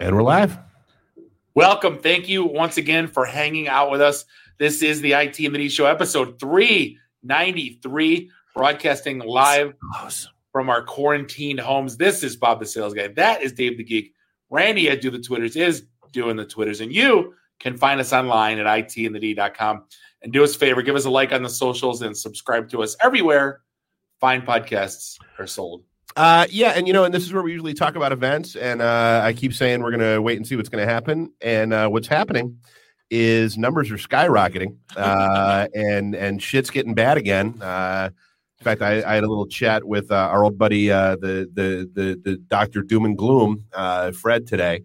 And we're live. Welcome. Thank you once again for hanging out with us. This is the IT and the D Show, episode 393, broadcasting live from our quarantined homes. This is Bob the Sales Guy. That is Dave the Geek. Randy at Do the Twitters is doing the Twitters. And you can find us online at itandthed.com. And do us a favor, give us a like on the socials and subscribe to us everywhere fine podcasts are sold. Uh, yeah, and you know, and this is where we usually talk about events. And uh, I keep saying we're going to wait and see what's going to happen. And uh, what's happening is numbers are skyrocketing, uh, and and shit's getting bad again. Uh, in fact, I, I had a little chat with uh, our old buddy, uh, the the the the Doctor Doom and Gloom, uh, Fred today,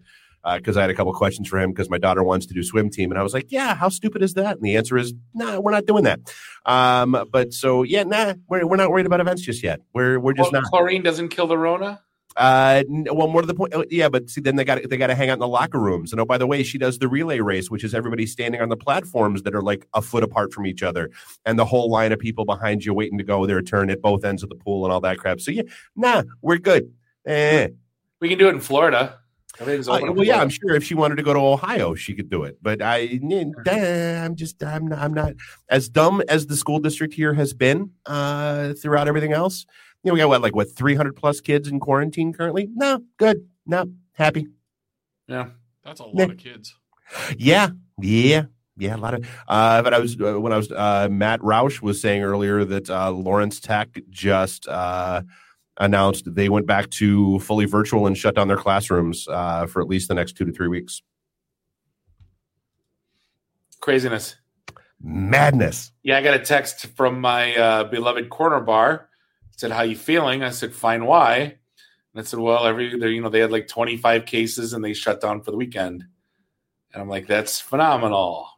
because uh, I had a couple questions for him because my daughter wants to do swim team, and I was like, "Yeah, how stupid is that?" And the answer is, "No, nah, we're not doing that." Um, but so yeah, nah, we're, we're not worried about events just yet. We're we're just well, not. Chlorine doesn't kill the Rona. Uh, well, more to the point, oh, yeah. But see, then they got they got to hang out in the locker rooms. And oh, by the way, she does the relay race, which is everybody standing on the platforms that are like a foot apart from each other, and the whole line of people behind you waiting to go their turn at both ends of the pool and all that crap. So yeah, nah, we're good. Eh. We can do it in Florida. Uh, well, yeah, I'm sure if she wanted to go to Ohio, she could do it. But I, I'm just, I'm not, I'm not as dumb as the school district here has been uh, throughout everything else. You know, we got what, like what, 300 plus kids in quarantine currently? No, good, no, happy. Yeah, that's a lot of kids. Yeah, yeah, yeah, a lot of. Uh, but I was uh, when I was uh, Matt Roush was saying earlier that uh, Lawrence Tech just. Announced they went back to fully virtual and shut down their classrooms uh, for at least the next two to three weeks. Craziness. Madness. Yeah, I got a text from my uh, beloved corner bar. It said, "How you feeling?" I said, "Fine." Why? And I said, "Well, every you know they had like 25 cases and they shut down for the weekend." And I'm like, "That's phenomenal."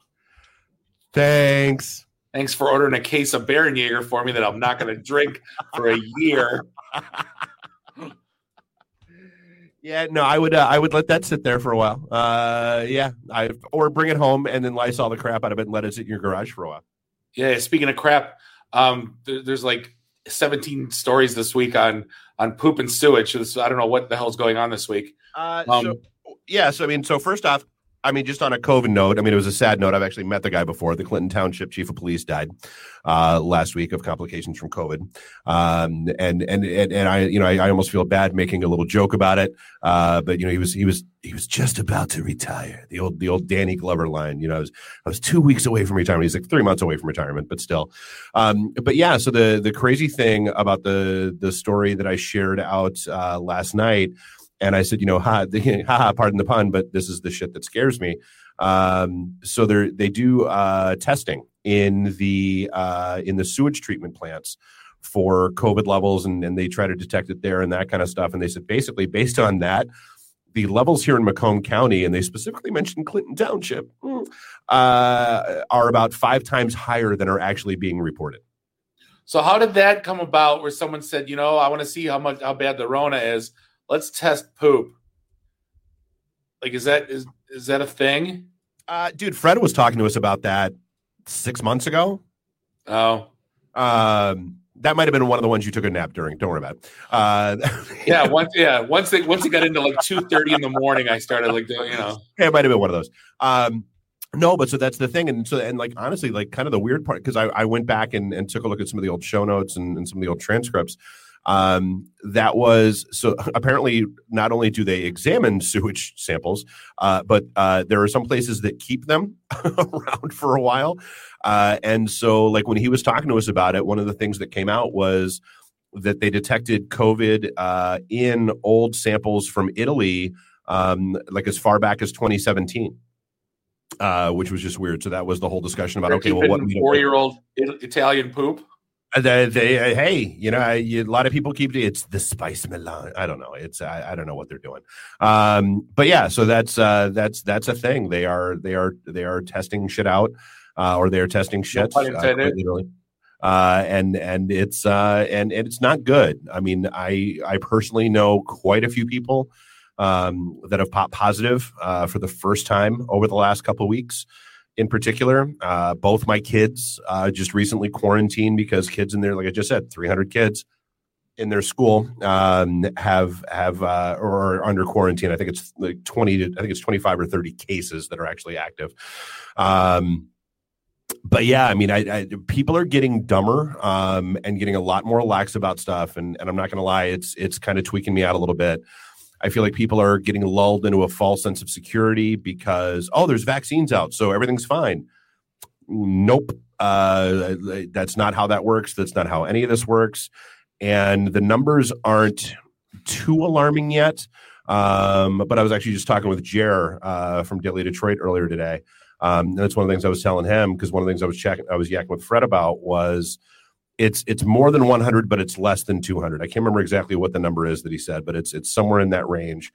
Thanks. Thanks for ordering a case of Bärenjäger for me that I'm not going to drink for a year. Yeah, no, I would uh, I would let that sit there for a while. Uh, yeah, I or bring it home and then Lysol the crap out of it and let it sit in your garage for a while. Yeah, speaking of crap, um, there, there's like 17 stories this week on on poop and sewage. I don't know what the hell's going on this week. Uh, um, so, yeah, so I mean, so first off, I mean, just on a COVID note, I mean, it was a sad note. I've actually met the guy before. The Clinton Township Chief of Police died uh, last week of complications from COVID, um, and, and and and I, you know, I, I, almost feel bad making a little joke about it. Uh, but you know, he was he was he was just about to retire. The old the old Danny Glover line. You know, I was I was two weeks away from retirement. He's like three months away from retirement, but still. Um, but yeah, so the the crazy thing about the the story that I shared out uh, last night and I said, you know, ha, ha, pardon the pun, but this is the shit that scares me. Um, so they they do uh, testing in the uh, in the sewage treatment plants for COVID levels, and, and they try to detect it there and that kind of stuff. And they said basically based on that, the levels here in Macomb County, and they specifically mentioned Clinton Township, hmm, uh, are about five times higher than are actually being reported. So how did that come about? Where someone said, you know, I want to see how much how bad the Rona is let's test poop. Like, is that is is that a thing? Uh, dude, Fred was talking to us about that six months ago. Oh, um, that might have been one of the ones you took a nap during. Don't worry about it. Uh, yeah, once yeah, once they once it got into like two thirty in the morning, I started like doing you know. It might have been one of those. Um, no, but so that's the thing, and so and like honestly, like kind of the weird part because I, I went back and, and took a look at some of the old show notes and, and some of the old transcripts. Um, that was so apparently not only do they examine sewage samples, uh, but uh, there are some places that keep them around for a while. Uh, and so, like when he was talking to us about it, one of the things that came out was that they detected COVID uh, in old samples from Italy, um, like as far back as 2017. Uh, which was just weird. So that was the whole discussion about okay, well, what four-year-old Italian poop? Uh, they, they uh, hey, you know, I, you, a lot of people keep it's the spice Milan. I don't know. It's I, I don't know what they're doing. Um, but yeah, so that's uh, that's that's a thing. They are they are they are testing shit out, uh, or they are testing shit. No uh, uh, and and it's uh, and, and it's not good. I mean, I I personally know quite a few people um, that have popped positive uh, for the first time over the last couple of weeks in particular. Uh, both my kids uh, just recently quarantined because kids in there, like I just said, 300 kids. in their school um, have have uh, or are under quarantine. I think it's like twenty. To, I think it's twenty five or thirty cases that are actually active. Um, but yeah, I mean, I, I, people are getting dumber um, and getting a lot more lax about stuff, and, and I'm not going to lie, it's it's kind of tweaking me out a little bit. I feel like people are getting lulled into a false sense of security because oh, there's vaccines out, so everything's fine. Nope, uh, that's not how that works. That's not how any of this works, and the numbers aren't too alarming yet. Um, but I was actually just talking with Jer uh, from Daily Detroit earlier today. Um, and that's one of the things I was telling him because one of the things I was checking, I was yakking with Fred about was it's it's more than 100, but it's less than 200. I can't remember exactly what the number is that he said, but it's it's somewhere in that range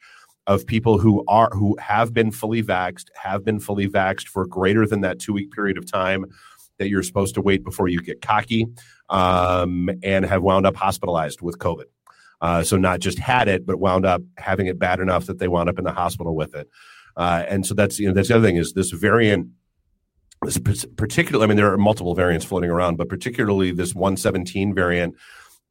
of people who are who have been fully vaxxed, have been fully vaxxed for greater than that two week period of time that you're supposed to wait before you get cocky, um, and have wound up hospitalized with COVID. Uh, so not just had it, but wound up having it bad enough that they wound up in the hospital with it. Uh, and so that's you know that's the other thing is this variant this particular, I mean, there are multiple variants floating around, but particularly this 117 variant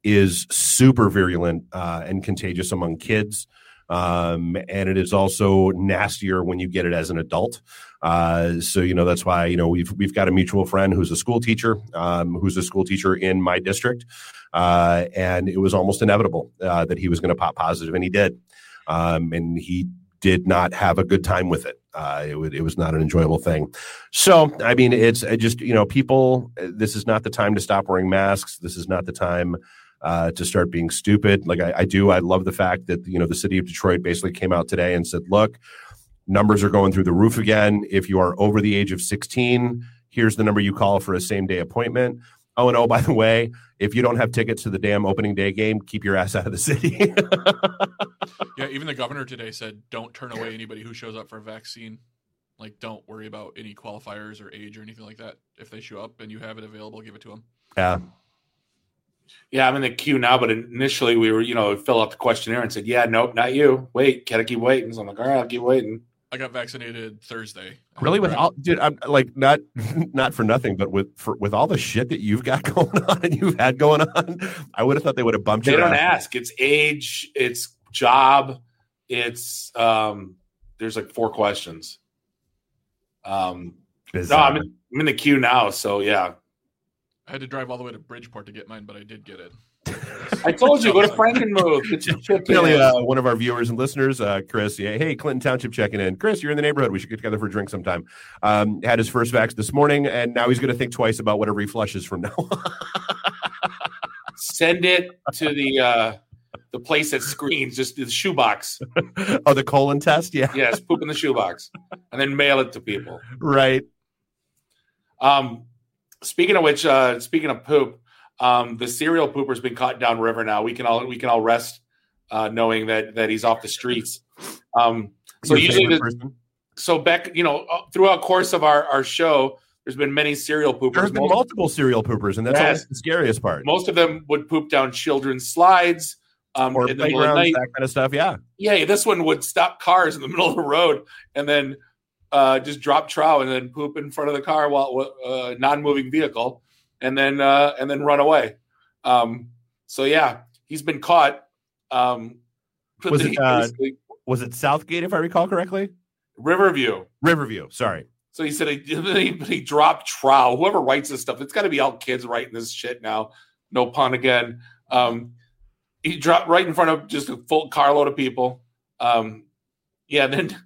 is super virulent uh, and contagious among kids. Um, and it is also nastier when you get it as an adult. Uh, so you know that's why you know we've we've got a mutual friend who's a school teacher, um, who's a school teacher in my district, uh, and it was almost inevitable uh, that he was going to pop positive, and he did. Um, and he did not have a good time with it. Uh, it, w- it was not an enjoyable thing. So, I mean, it's just, you know, people, this is not the time to stop wearing masks. This is not the time uh, to start being stupid. Like I, I do, I love the fact that, you know, the city of Detroit basically came out today and said, look, numbers are going through the roof again. If you are over the age of 16, here's the number you call for a same day appointment. Oh, and oh, by the way, if you don't have tickets to the damn opening day game, keep your ass out of the city. yeah, even the governor today said don't turn away anybody who shows up for a vaccine. Like, don't worry about any qualifiers or age or anything like that. If they show up and you have it available, give it to them. Yeah. Yeah, I'm in the queue now, but initially we were, you know, fill out the questionnaire and said, "Yeah, nope, not you. Wait, gotta keep waiting." So I'm like, "All right, I'll keep waiting." I got vaccinated Thursday. Really, with all, dude, I'm like not not for nothing, but with for, with all the shit that you've got going on and you've had going on, I would have thought they would have bumped they you. They don't ask. It's age, it's job, it's um. There's like four questions. Um, no, I'm in, I'm in the queue now, so yeah. I had to drive all the way to Bridgeport to get mine, but I did get it. I told you, go to Frankenmuth. It's uh, one of our viewers and listeners, uh, Chris. Yeah, hey, Clinton Township checking in. Chris, you're in the neighborhood. We should get together for a drink sometime. Um, had his first vax this morning, and now he's going to think twice about whatever he flushes from now. Send it to the uh, the place that screens, just the shoebox. oh, the colon test. Yeah. Yes, poop in the shoebox, and then mail it to people. Right. Um, speaking of which, uh, speaking of poop. Um, the serial pooper's been caught downriver now. We can all we can all rest uh, knowing that that he's off the streets. Um, so Your usually, the, so Beck, you know, uh, throughout course of our our show, there's been many serial poopers. There's been multiple serial poopers, and that's yes. the scariest part. Most of them would poop down children's slides. Um, or playgrounds, that kind of stuff. Yeah, yeah. This one would stop cars in the middle of the road and then uh, just drop trow and then poop in front of the car while uh, non-moving vehicle and then uh, and then run away. Um, so yeah, he's been caught. Um, was it uh, was it Southgate if I recall correctly? Riverview. Riverview. Sorry. So he said he, he, he dropped trow. Whoever writes this stuff, it's got to be all kids writing this shit now. No pun again. Um, he dropped right in front of just a full carload of people. Um, yeah, then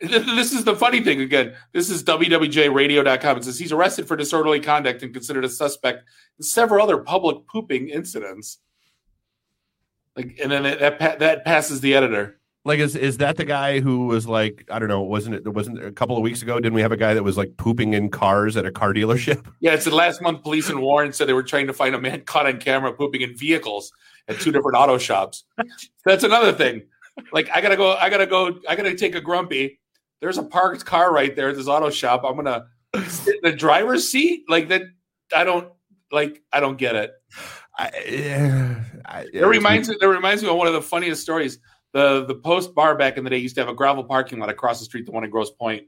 this is the funny thing again. This is WWJradio.com. It says he's arrested for disorderly conduct and considered a suspect in several other public pooping incidents. Like, and then that that passes the editor. Like, is is that the guy who was like, I don't know, wasn't it? Wasn't a couple of weeks ago? Didn't we have a guy that was like pooping in cars at a car dealership? Yeah, it's the last month. Police in Warren said they were trying to find a man caught on camera pooping in vehicles at two different auto shops. That's another thing. Like, I gotta go. I gotta go. I gotta take a grumpy there's a parked car right there at this auto shop. I'm gonna sit in the driver's seat like that. I don't like. I don't get it. I, I, it reminds me. That reminds me of one of the funniest stories. The the post bar back in the day used to have a gravel parking lot across the street, the one in Grosse Pointe,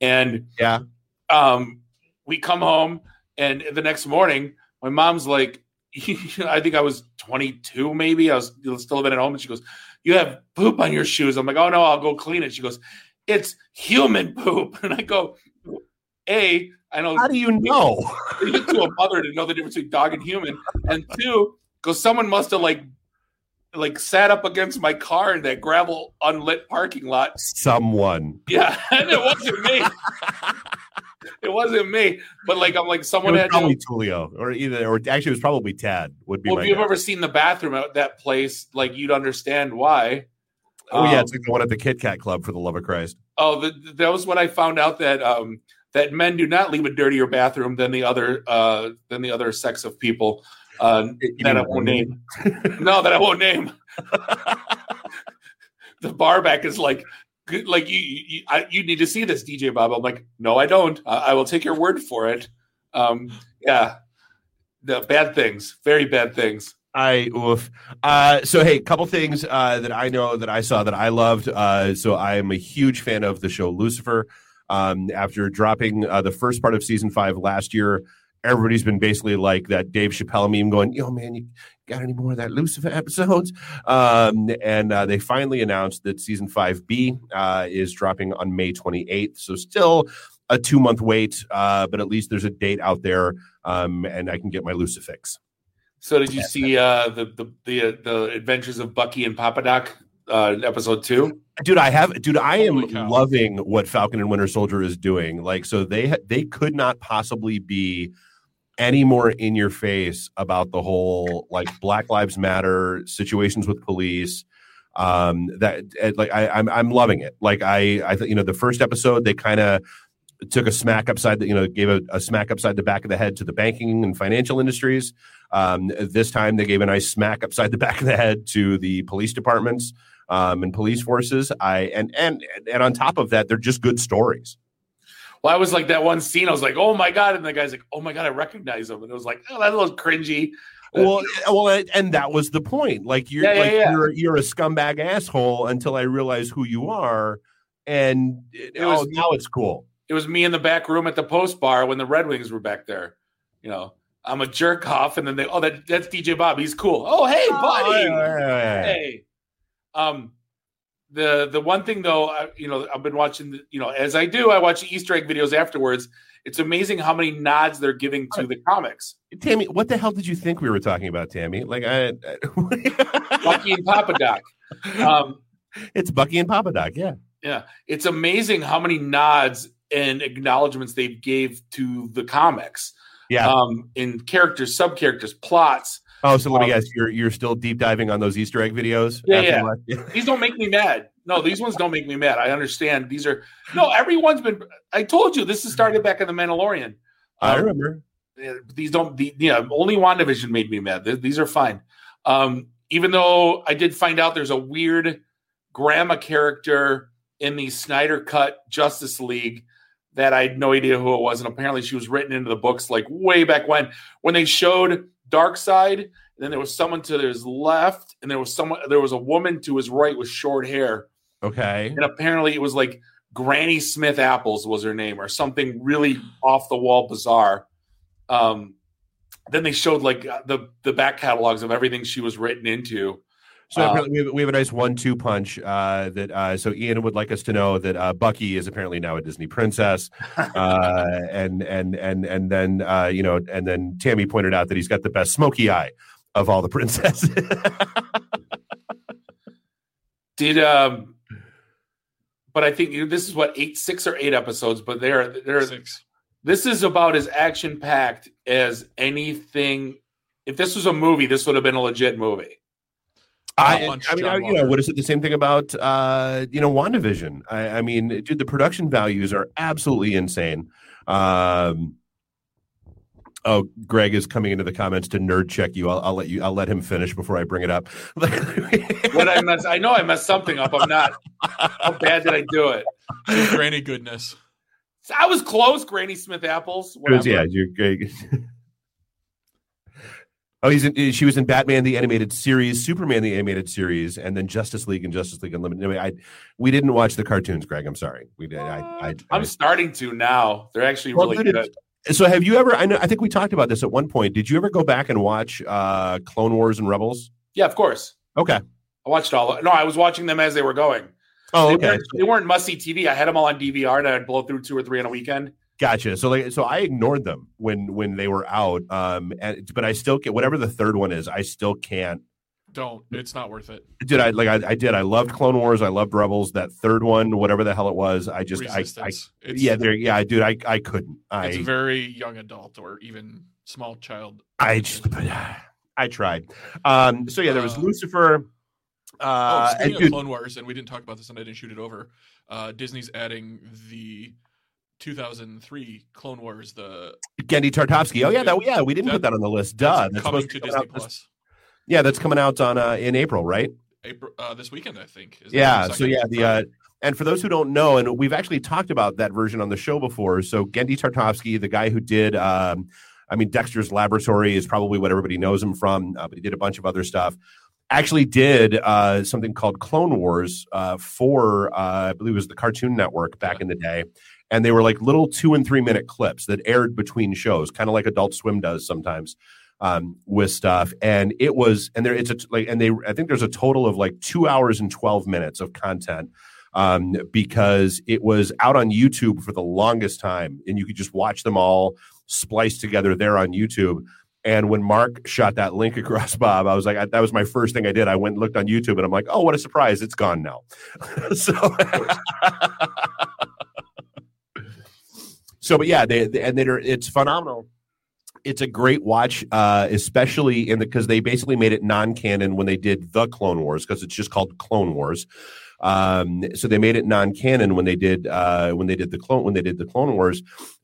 and yeah, um, we come home and the next morning, my mom's like, I think I was 22, maybe. I was still living at home, and she goes, "You have poop on your shoes." I'm like, "Oh no, I'll go clean it." She goes, "It's human poop," and I go, A, I know." How do you know? You to a mother to know the difference between dog and human, and two, because someone must have like like sat up against my car in that gravel unlit parking lot. Someone. Yeah, and it wasn't me. it wasn't me. But like I'm like someone had probably to, Tulio, or either, or actually, it was probably Tad. Would be well, if you've guess. ever seen the bathroom at that place, like you'd understand why. Oh yeah, Um, it's like the one at the Kit Kat Club for the love of Christ. Oh, the, that was when I found out that um, that men do not leave a dirtier bathroom than the other uh, than the other sex of people. Uh, that I won't name. no, that I won't name. the bar back is like, like you, you, you, I, you need to see this, DJ Bob. I'm like, no, I don't. I, I will take your word for it. Um, yeah, the bad things, very bad things. I oof. Uh, so hey, couple things uh, that I know that I saw that I loved. Uh, so I am a huge fan of the show Lucifer. Um, after dropping uh, the first part of season five last year, everybody's been basically like that Dave Chappelle meme, going, "Yo, man, you got any more of that Lucifer episodes?" Um, and uh, they finally announced that season five B uh, is dropping on May 28th. So still a two month wait, but at least there's a date out there, um, and I can get my Lucifix. So did you see uh, the the the, uh, the Adventures of Bucky and Papa Doc uh, episode two? dude i have dude i am loving what falcon and winter soldier is doing. Like so they ha- they could not possibly be any more in your face about the whole like black lives matter situations with police um that eh, like i i'm, I'm loving it. Like i i think you know the first episode they kind of took a smack upside the you know gave a, a smack upside the back of the head to the banking and financial industries um this time they gave a nice smack upside the back of the head to the police departments um, and police forces. I and and and on top of that, they're just good stories. Well, I was like that one scene. I was like, "Oh my god!" And the guy's like, "Oh my god, I recognize him." And it was like, "Oh, a little cringy." Uh, Well, well, and that was the point. Like you're Yeah, yeah, like yeah. you're you're a scumbag asshole until I realize who you are, and it, It was- oh, now it's cool. It was me in the back room at the post bar when the Red Wings were back there. You know, I'm a jerk off, and then they, oh, that that's DJ Bob. He's cool. Oh, hey, buddy. Oh, yeah, yeah, yeah. Hey. Um, the the one thing though, I, you know, I've been watching. the- You know, as I do, I watch Easter egg videos afterwards. It's amazing how many nods they're giving to the comics. Tammy, what the hell did you think we were talking about, Tammy? Like, I, Bucky and Papa Doc. Um, it's Bucky and Papa Doc. Yeah, Yeah, it's amazing how many nods and acknowledgments they gave to the comics. yeah. Um, in characters, sub characters, plots. oh, so let me um, guess, you're you're still deep diving on those Easter egg videos? Yeah, yeah. These don't make me mad. No, these ones don't make me mad. I understand. These are no. Everyone's been. I told you this has started back in the Mandalorian. I Um, remember. These don't the yeah only wandavision made me mad these are fine um even though i did find out there's a weird grandma character in the snyder cut justice league that i had no idea who it was and apparently she was written into the books like way back when when they showed dark side and then there was someone to his left and there was someone there was a woman to his right with short hair Okay. and apparently it was like Granny Smith Apples was her name or something really off the wall bizarre. Um, then they showed like uh, the the back catalogs of everything she was written into. So Uh, apparently we, have, we have a nice one-two punch. Uh, that uh, so Ian would like us to know that uh, Bucky is apparently now a Disney princess, uh, and and and and then uh, you know, and then Tammy pointed out that he's got the best smoky eye of all the princesses. Did um, but I think this is what eight, six or eight episodes. But there are they're Six. this is about as action packed as anything. If this was a movie, this would have been a legit movie. I, Punch I mean, I, you know, would have said the same thing about uh, you know, WandaVision. I, I mean, dude, the production values are absolutely insane. Um, oh, Greg is coming into the comments to nerd check you. I'll, I'll let you. I'll let him finish before I bring it up. What I mess, I know I messed something up. I'm not. How bad did I do it? Granny goodness. I was close, Granny Smith apples. whatever. yeah, you're Greg. Oh, he's in, she was in Batman the animated series, Superman the animated series, and then Justice League and Justice League Unlimited. Anyway, I we didn't watch the cartoons, Greg. I'm sorry. We did. I, I, I'm starting to now. They're actually Well, really good. it's- So have you ever? I know. I think we talked about this at one point. Did you ever go back and watch uh, Clone Wars and Rebels? Yeah, of course. Okay. I watched all. No, I was watching them as they were going. Oh, They okay. weren't, they weren't must see TV. I had them all on DVR, and I'd blow through two or three on a weekend. Gotcha. So like, so I ignored them when when they were out. Um, and but I still get whatever the third one is. I still can't. Don't. It's not worth it. Did I like? I, I did. I loved Clone Wars. I loved Rebels. That third one, whatever the hell it was, I just I, I Resistance. yeah, there, yeah, dude, I I couldn't. it's I very young adult or even small child. I just I tried. Um, so yeah, there was Uh, Lucifer. Oh, Uh, speaking and of dude, Clone Wars, and we didn't talk about this, and I didn't shoot it over. Uh, Disney's adding the 2003 Clone Wars. The Genndy Tartakovsky. Oh yeah, that yeah, we didn't put That- that on the list. Duh, that's that's coming supposed to Disney out this- Plus Yeah, that's coming out on uh, in April, right? April uh, this weekend, I think. is Yeah. So yeah, the uh, and for those who don't know, and we've actually talked about that version on the show before. So Genndy Tartakovsky, the guy who did, um, I mean, Dexter's Laboratory is probably what everybody knows him from, uh, but he did a bunch of other stuff. Actually, did uh, something called Clone Wars uh, for uh, I believe it was the Cartoon Network back Yeah. in the day, and they were like little two and three minute clips that aired between shows, kind of like Adult Swim does sometimes um, with stuff. And it was, and there, it's a, like, and they, I think there's a total of like two hours and 12 minutes of content um, because it was out on YouTube for the longest time. And you could just watch them all spliced together there on YouTube. And when Mark shot that link across Bob, I was like, I, that was my first thing I did. I went and looked on YouTube and I'm like, oh, what a surprise. It's gone now. so, so, but yeah, they, they and they're, it's phenomenal it's a great watch, uh, especially in the because they basically made it non-canon when they did the Clone Wars because it's just called Clone Wars. Um, so they made it non-canon when they did uh, when they did the clone when they did the Clone Wars.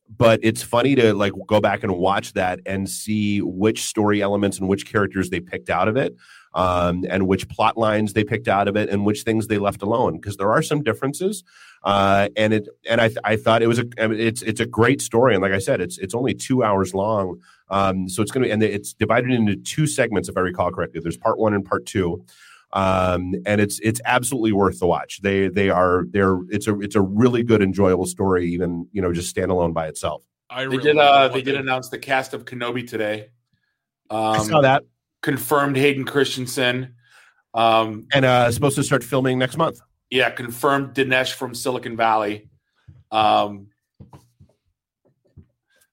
But it's funny to like go back and watch that and see which story elements and which characters they picked out of it, um, and which plot lines they picked out of it, and which things they left alone because there are some differences. Uh, and it and I I thought it was a I mean, it's it's a great story and like I said it's it's only two hours long. Um, so it's going to, and it's divided into two segments, if I recall correctly. There's part one and part two, um, and it's it's absolutely worth the watch. They they are they're it's a it's a really good, enjoyable story, even you know just standalone by itself. I They really did. Uh, they did announce the cast of Kenobi today. Um, I saw that, confirmed Hayden Christensen. Um, and uh, supposed to start filming next month. yeah, confirmed Dinesh from Silicon Valley. Um,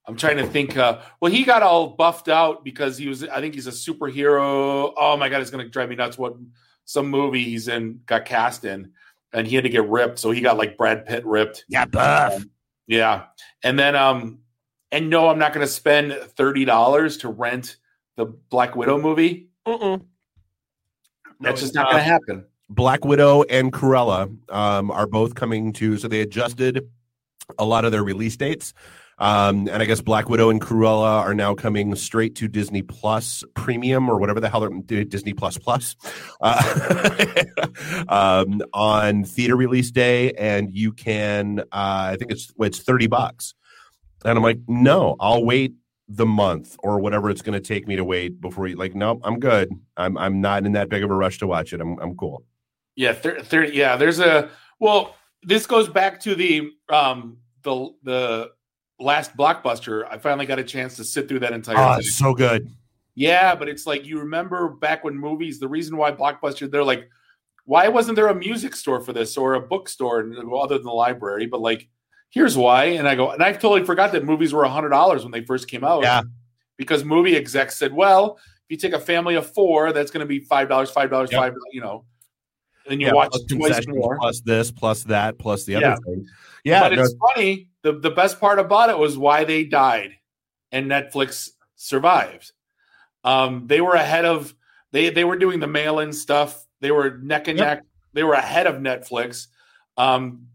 I'm trying to think. Uh, well, he got all buffed out because he was. I think he's a superhero. Oh my god, it's going to drive me nuts. What some movie he's in got cast in, and he had to get ripped, so he got like Brad Pitt ripped. Yeah, buff. Yeah, and then um, and no, I'm not going to spend thirty dollars to rent the Black Widow movie. Mm-mm. That's No, just not going to happen. Black Widow and Cruella um, are both coming to, so they adjusted a lot of their release dates. Um, and I guess Black Widow and Cruella are now coming straight to Disney Plus Premium or whatever the hell they're Disney Plus Plus uh, um, on theater release day, and you can uh, I think it's it's thirty bucks, and I'm like, no, I'll wait the month or whatever it's going to take me to wait before you like, nope, I'm good. I'm I'm not in that big of a rush to watch it. I'm I'm cool. Yeah, thir- thir- yeah. There's a well. This goes back to the um the the last blockbuster. I finally got a chance to sit through that entire Oh, thing. so good. Yeah, but it's like you remember back when movies. The reason why blockbuster, they're like, why wasn't there a music store for this or a bookstore other than the library? But like, here's why. And I go, and I totally forgot that movies were a hundred dollars when they first came out. Yeah. because movie execs said, well, if you take a family of four, that's going to be five dollars, five dollars, Yep. five. You know, and you Yeah, watch twice more. plus this, plus that, plus the Yeah. other thing. Yeah, but it's funny. The the best part about it was why they died, and Netflix survived. Um, they were ahead of they they were doing the mail in stuff. They were neck and Yep. neck. They were ahead of Netflix. Um,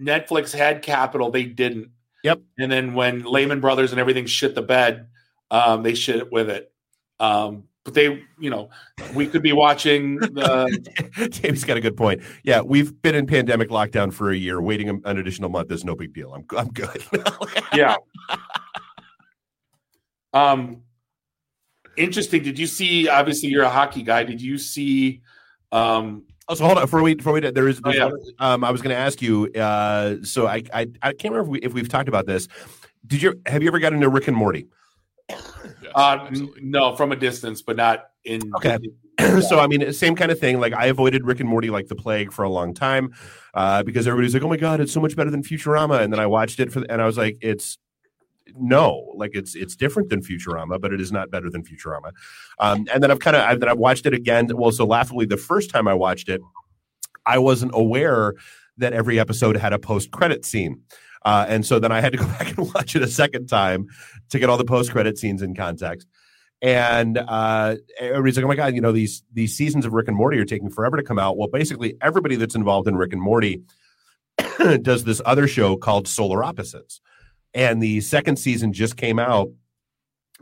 Netflix had capital. They didn't. Yep. And then when Lehman Brothers and everything shit the bed, um, they shit it with it. Um, but they, you know, we could be watching the Dave's got a good point. Yeah, we've been in pandemic lockdown for a year. Waiting an additional month is no big deal. I'm I'm good. yeah. Um, interesting. Did you see? Obviously, you're a hockey guy. Did you see? Um, Oh, so hold on before we before we there is. Oh, yeah. um, I was going to ask you. Uh, so I, I I can't remember if, we, if we've talked about this. did you have you ever gotten into Rick and Morty? Yes, Uh, no, from a distance, but not in. Okay. so I mean, same kind of thing. Like I avoided Rick and Morty like the plague for a long time uh, because everybody's like, "Oh my god, it's so much better than Futurama," and then I watched it for, and I was like, "It's no, like it's it's different than Futurama, but it is not better than Futurama." Um, and then I've kind of then I've watched it again. Well, so laughably, the first time I watched it, I wasn't aware that every episode had a post credit scene. Uh, and so then I had to go back and watch it a second time to get all the post credit scenes in context. And uh, everybody's like, "Oh my god, you know these these seasons of Rick and Morty are taking forever to come out." Well, basically, everybody that's involved in Rick and Morty does this other show called Solar Opposites, and the second season just came out.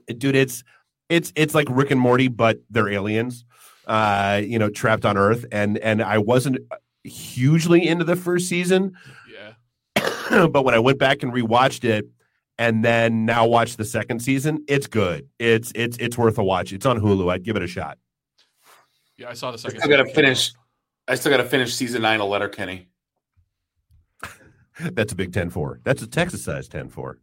Dude, it's it's it's like Rick and Morty, but they're aliens, uh, you know, trapped on Earth. And and I wasn't hugely into the first season, Yeah. but when I went back and rewatched it, and then now watch the second season, it's good. It's it's it's worth a watch. It's on Hulu. I'd give it a shot. Yeah, I saw the second. I gotta season. finish. I still got to finish season nine of Letterkenny. That's a big 10-4. That's a Texas size 10-4.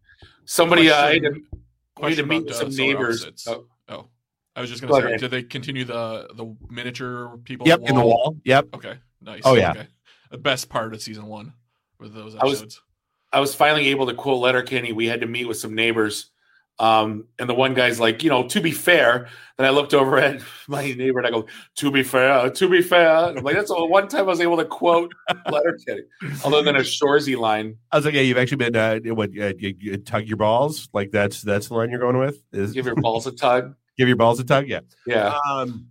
Somebody, uh, I had Question- to, we had to meet about, with uh, some neighbors. opposites. Oh, Oh, I was just gonna say, ahead. did they continue the the miniature people? Yep, in the wall. Yep. Okay, nice. Oh, yeah. Okay. The best part of season one were those I was- episodes. I was finally able to quote Letterkenny. We had to meet with some neighbors. Um, and the one guy's like, you know, to be fair. Then I looked over at my neighbor and I go, to be fair, to be fair. And I'm like, that's the one time I was able to quote letter Letterkenny, other than a Shoresy line. I was like, yeah, you've actually been uh, what uh, you, you tug your balls? Like that's that's the line you're going with? Is Give your balls a tug. give your balls a tug? Yeah. Yeah. Um,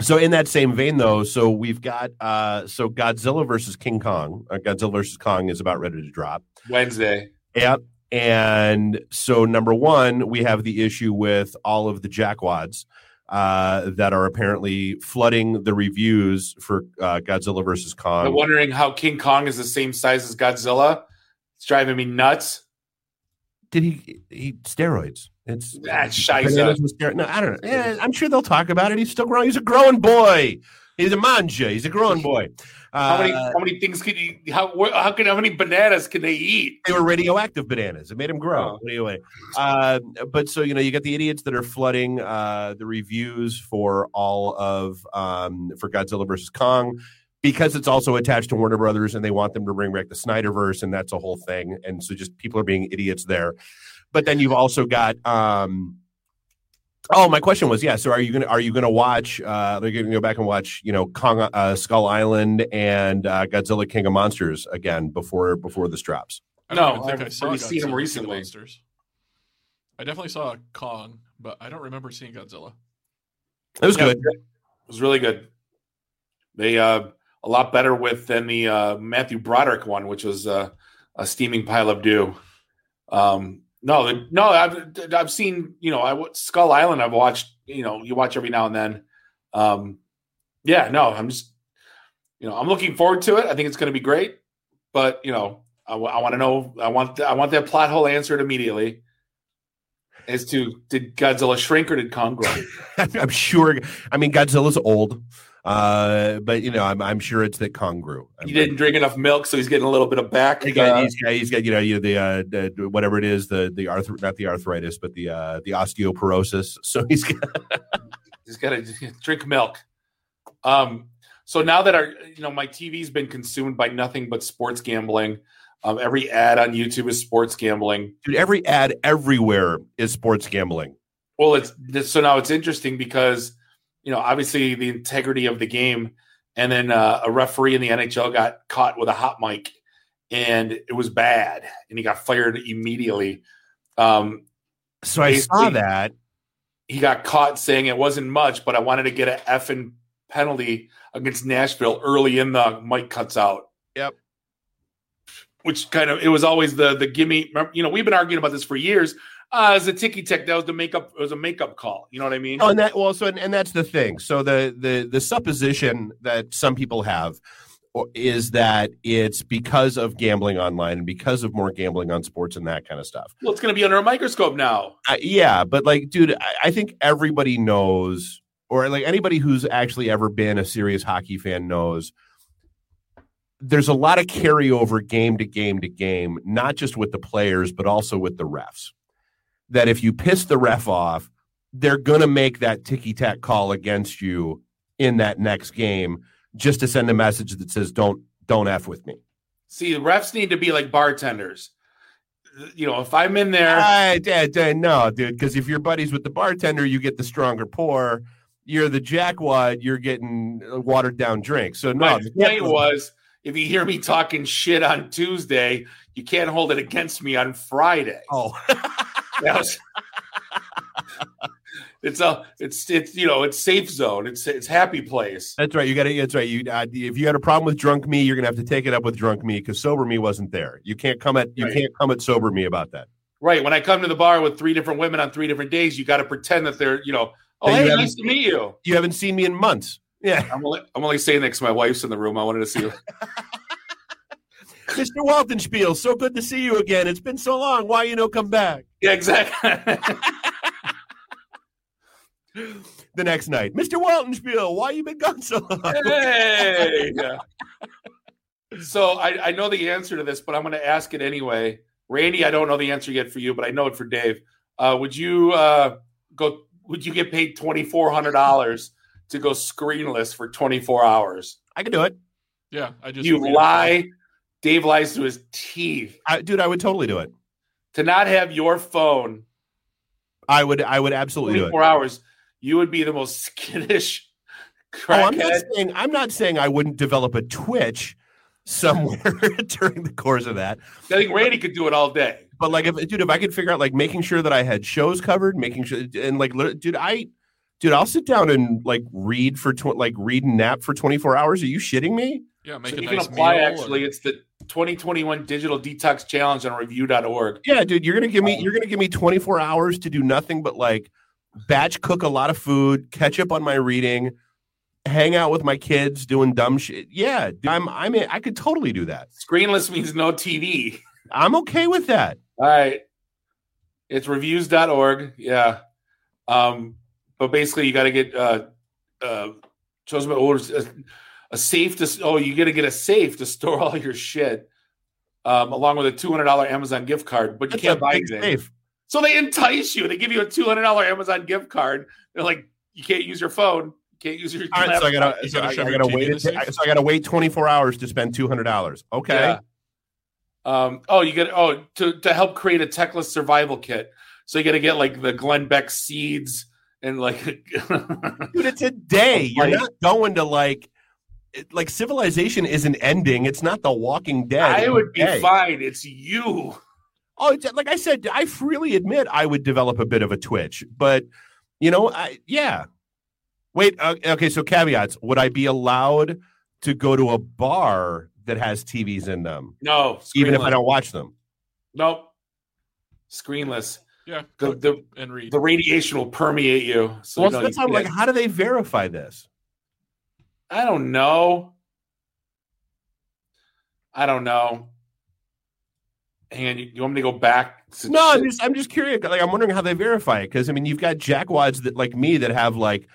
so in that same vein, though, so we've got uh, so Godzilla versus King Kong. Uh, Godzilla versus Kong is about ready to drop. Wednesday. Yep. And so number one, we have the issue with all of the jackwads uh, that are apparently flooding the reviews for uh, Godzilla versus Kong. I'm wondering how King Kong is the same size as Godzilla. It's driving me nuts. Did he he steroids? It's bananas with stero- No, I don't know. Yeah, I'm sure they'll talk about it. He's still growing. He's a growing boy. He's a manja. He's a growing boy. Uh, How many how many things can you how how can how many bananas can they eat? they were radioactive bananas. It made them grow. Oh. Anyway, uh, but so you know, you get the idiots that are flooding uh, the reviews for all of um, for Godzilla versus Kong because it's also attached to Warner Brothers, and they want them to bring back the Snyderverse, and that's a whole thing. And so, just people are being idiots there. But then you've also got. Um, Oh, my question was, yeah. So, are you gonna are you gonna watch? Uh, are you gonna go back and watch, you know, Kong, uh, Skull Island and uh, Godzilla King of Monsters again before before this drops? I No, even think I've I saw already seen 'em Godzilla King of recently. Monsters. I definitely saw Kong, but I don't remember seeing Godzilla. It was Yeah, good. It was really good. They uh a lot better with than the uh Matthew Broderick one, which was uh, a steaming pile of dew. Um no, no, I've I've seen you know I Skull Island. I've watched you know you watch every now and then. Um, yeah, no, I'm just you know I'm looking forward to it. I think it's going to be great, but you know I, want to know I want I want that plot hole answered immediately. As to did Godzilla shrink or did Kong grow? I'm sure. I mean, Godzilla's old, uh, but you know, I'm, I'm sure it's that Kong grew. He didn't drink enough milk, so he's getting a little bit of back. He got, uh, he's got, he's got, you know, you the, uh, the whatever it is, the the arth, not the arthritis, but the uh, the osteoporosis. So he's got, He's got to drink milk. Um, so now that our, you know, my TV's been consumed by nothing but sports gambling. Um, every ad on YouTube is sports gambling. dude, every ad everywhere is sports gambling. Well, it's so now it's interesting because, you know, obviously the integrity of the game, and then uh, a referee in the NHL got caught with a hot mic, and it was bad, and he got fired immediately. Um, So I saw that. he got caught saying it wasn't much, but I wanted to get an effing penalty against Nashville early in the mic cuts out. Yep. Which kind of it was always the the gimme. You know, we've been arguing about this for years. Uh, as a ticky tech, that was the makeup. It was a makeup call. You know what I mean? Oh, and that well, so and, and that's the thing. So the the the supposition that some people have is that it's because of gambling online and because of more gambling on sports and that kind of stuff. Well, it's going to be under a microscope now. Uh, yeah, but like, dude, I, I think everybody knows, or like anybody who's actually ever been a serious hockey fan knows. there's a lot of carryover game to game to game, not just with the players, but also with the refs. That if you piss the ref off, they're going to make that ticky tack call against you in that next game just to send a message that says, don't, don't F with me. See, the refs need to be like bartenders. You know, if I'm in there, I, I, I, no, dude, because if you're buddies with the bartender, you get the stronger pour. You're the jackwad, you're getting uh, watered down drink. So no, my point was if you hear me talking shit on Tuesday, you can't hold it against me on Friday. Oh, was, it's a it's it's you know it's safe zone. It's it's happy place. That's right. You got to. That's right. You uh, if you had a problem with drunk me, you're gonna have to take it up with drunk me because sober me wasn't there. You can't come at you right. can't come at sober me about that. Right. When I come to the bar with three different women on three different days, you got to pretend that they're you know. Oh, hey, nice to meet you. You haven't seen me in months. Yeah. I'm only, I'm only saying that because my wife's in the room. I wanted to see you. Mr. Waltenspiel, so good to see you again. It's been so long. Why you no come back? Yeah, exactly. the next night, Mr. Waltenspiel, why you been gone so long? Hey. so I, I know the answer to this, but I'm going to ask it anyway. Randy, I don't know the answer yet for you, but I know it for Dave. Uh, would you uh, go? Would you get paid twenty four hundred dollars to go screenless for 24 hours. I can do it. Yeah, I just you lie. Dave lies to his teeth. I, dude, I would totally do it. To not have your phone, I would. I would absolutely 24 hours. You would be the most skittish. Oh, I'm not saying. I'm not saying I wouldn't develop a twitch somewhere during the course of that. I think Randy could do it all day. But like, if dude, if I could figure out like making sure that I had shows covered, making sure, and like, dude, I dude, I'll sit down and like read for tw- like read and nap for 24 hours. Are you shitting me? Yeah, make so a you nice can apply actually. Or... It's the 2021 Digital Detox Challenge on review.org. Yeah, dude, you're gonna give me you're gonna give me 24 hours to do nothing but like batch cook a lot of food, catch up on my reading, hang out with my kids, doing dumb shit. Yeah, dude, I'm I'm in, I could totally do that. Screenless means no TV. I'm okay with that. All right. It's reviews.org. Yeah. Um, but basically you got to get uh, uh, chosen by orders a, safe to oh you got to get a safe to store all your shit um, along with a two hundred dollar Amazon gift card, but you That's can't buy anything. Safe. So they entice you. They give you a two hundred dollar Amazon gift card. They're like, you can't use your phone. You can't use your. All right, so I gotta, so I, I gotta wait. so I gotta wait twenty four hours to spend two hundred dollars. Okay. Yeah. Um, oh, you get oh to to help create a techless survival kit. So you got to get like the Glenn Beck seeds and like dude it's a day you're not going to like like civilization isn't ending. It's not the walking dead i would be day. fine. It's you. Oh like i said i freely admit i would develop a bit of a twitch but you know i yeah. Wait uh, okay so caveats. Would i be allowed to go to a bar that has tvs in them? No even if i don't watch them? Nope. Screenless. Yeah, the the, and read. the radiation will permeate you. So well, that's how, like, how do they verify this? I don't know. I don't know. Hang on, you, you want me to go back? To no, I'm just I'm just curious. Like I'm wondering how they verify it because I mean you've got jackwads that like me that have like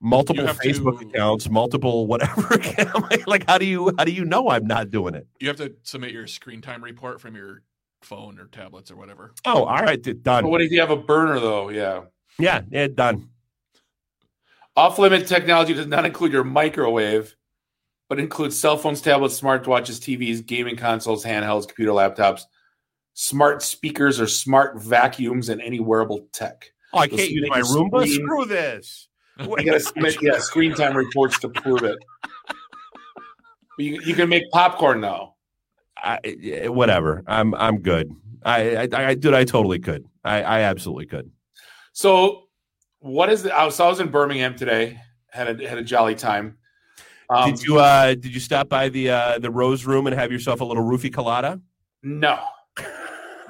multiple have Facebook to, accounts, multiple whatever account. like how do you how do you know I'm not doing it? You have to submit your screen time report from your phone or tablets or whatever. Oh, all right, done. But what if you have a burner though? Yeah. Yeah, yeah, done. Off limit technology does not include your microwave, but includes cell phones, tablets, smartwatches, TVs, gaming consoles, handhelds, computer laptops, smart speakers, or smart vacuums, and any wearable tech. Oh, I can't use my Roomba. Screen, Screw this. I gotta submit, yeah, screen time reports to prove it. You, you can make popcorn though. I, whatever. I'm I'm good. I, I I did. I totally could. I I absolutely could. So, what is the? I was, I was in Birmingham today. Had a had a jolly time. Um, did you uh did you stop by the uh the Rose Room and have yourself a little roofie colada? No,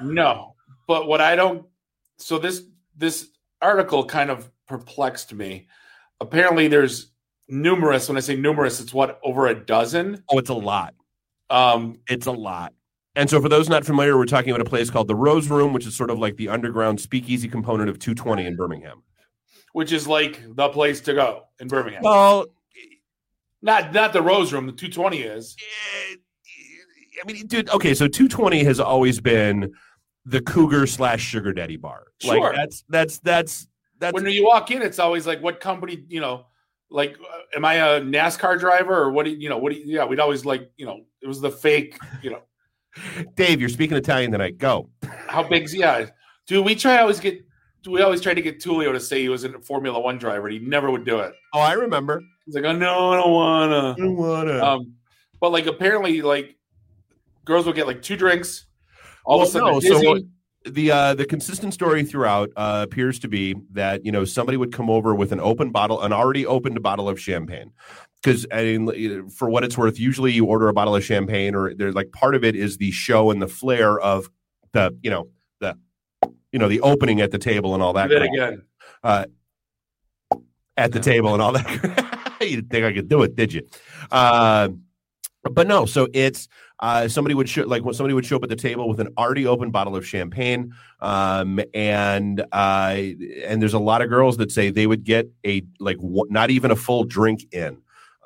no. But what I don't. So this this article kind of perplexed me. Apparently, there's numerous. When I say numerous, it's what over a dozen. Oh, it's a lot. Um, it's a lot. And so, for those not familiar, we're talking about a place called the Rose Room, which is sort of like the underground speakeasy component of 220 in Birmingham. Which is like the place to go in Birmingham. Well, not not the Rose Room. The 220 is. I mean, dude. Okay, so 220 has always been the Cougar slash Sugar Daddy bar. Sure. Like that's that's that's that's when you walk in, it's always like, what company, you know, like, uh, am I a NASCAR driver or what do you, you know, what do you, yeah, we'd always like, you know, it was the fake, you know, Dave. You're speaking Italian tonight. Go. how big's, yeah. Dude, we try always get, we always tried to get Tulio to say he was a Formula One driver. And he never would do it. Oh, I remember. He's like, oh, no, I don't wanna. I don't wanna. Um, but like, apparently, like, girls will get like two drinks. All Well, of a sudden, no, so what- the uh, the consistent story throughout uh, appears to be that you know somebody would come over with an open bottle, an already opened bottle of champagne. Because I mean, for what it's worth, usually you order a bottle of champagne, or there's like part of it is the show and the flair of the you know you know the opening at the table and all that. Do that again. at the table and all that. you didn't think I could do it, did you? Uh, but no, so it's uh, somebody would show like when somebody would show up at the table with an already open bottle of champagne, um, and uh, and there's a lot of girls that say they would get a like w- not even a full drink in.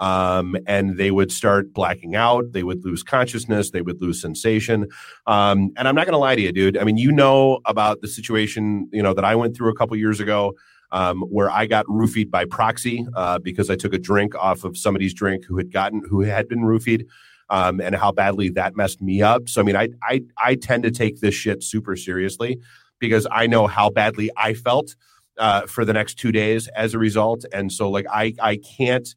Um, and they would start blacking out. They would lose consciousness. They would lose sensation. Um, and I'm not going to lie to you, dude. I mean, you know about the situation, you know, that I went through a couple years ago um, where I got roofied by proxy uh, because I took a drink off of somebody's drink who had gotten who had been roofied, um, and how badly that messed me up. So I mean, I I I tend to take this shit super seriously because I know how badly I felt uh, for the next two days as a result, and so like I I can't.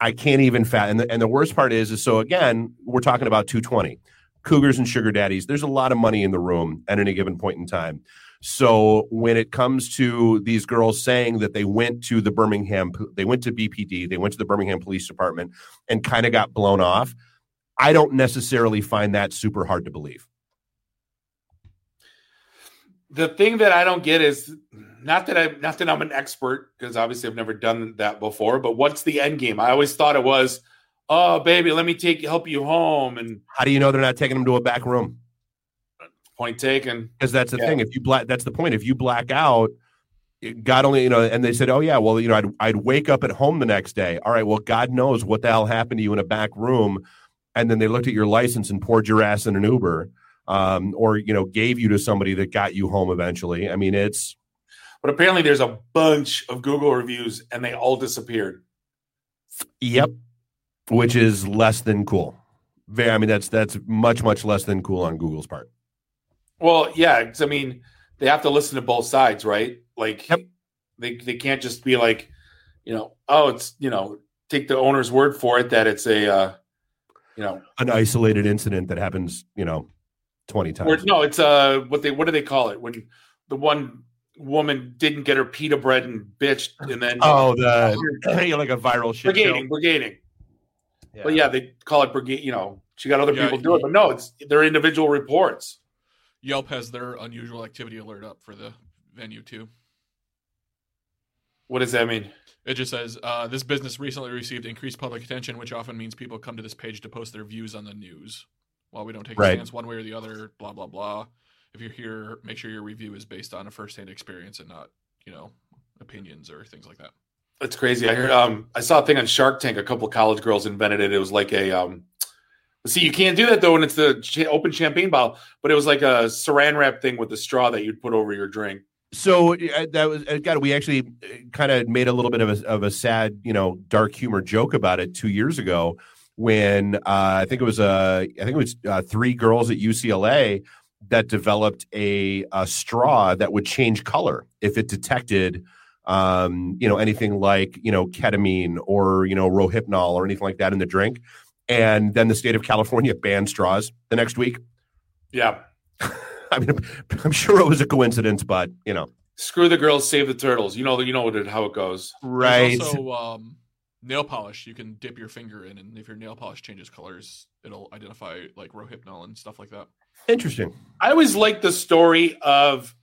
I can't even fat. And the, and the worst part is, is so again, we're talking about 220 cougars and sugar daddies. There's a lot of money in the room at any given point in time. So when it comes to these girls saying that they went to the Birmingham, they went to BPD, they went to the Birmingham Police Department and kind of got blown off, I don't necessarily find that super hard to believe. the thing that I don't get is not that I'm not that I'm an expert because obviously I've never done that before. But what's the end game? I always thought it was, oh baby, let me take help you home, and How do you know they're not taking them to a back room? point taken. Because that's the Yeah. thing. If you black, that's the point. If you black out, God only, you know, and they said, oh yeah, well, you know, I'd, I'd wake up at home the next day. All right, well, God knows what the hell happened to you in a back room, and then they looked at your license and poured your ass in an Uber, um, or you know, gave you to somebody that got you home eventually. I mean, it's But apparently, there's a bunch of Google reviews, and they all disappeared. yep, which is less than cool. Very, I mean, that's that's much much less than cool on Google's part. Well, yeah, I mean, they have to listen to both sides, right? Like, Yep. they they can't just be like, you know, oh, it's you know, take the owner's word for it that it's a, uh, you know, An isolated incident that happens, you know, twenty times. or no, it's uh, what they what do they call it when the one woman didn't get her pita bread and bitched, and then Oh, the you're like a viral shit show. brigading, brigading. But yeah, they call it brigade. You know, she got other Yeah, people do it, but no, it's they're individual reports. Yelp has their unusual activity alert up for the venue too. What does that mean? It just says uh, this business recently received increased public attention, which often means people come to this page to post their views on the news. While we don't take a Right. stance one way or the other, blah blah blah. If you're here, make sure your review is based on a first-hand experience and not, you know, opinions or things like that. That's crazy. I heard. Um, I saw a thing on Shark Tank. A couple of college girls invented it. It was like a. Um, see, you can't do that though when it's the cha- open champagne bottle. But it was like a Saran wrap thing with a straw that you'd put over your drink. So uh, that was uh, God. We actually kind of made a little bit of a of a sad, you know, dark humor joke about it two years ago when uh, I think it was uh, I think it was uh, three girls at UCLA that developed a, a straw that would change color if it detected, um, you know, anything like you know ketamine or you know rohypnol or anything like that in the drink. And then the state of California banned straws the next week. Yeah. I mean, I'm sure it was a coincidence, but you know, Screw the girls, save the turtles. You know. You know what it, how it goes. right? There's also um, nail polish. You can dip your finger in, and if your nail polish changes colors, it'll identify like rohypnol and stuff like that. Interesting. I always like the story of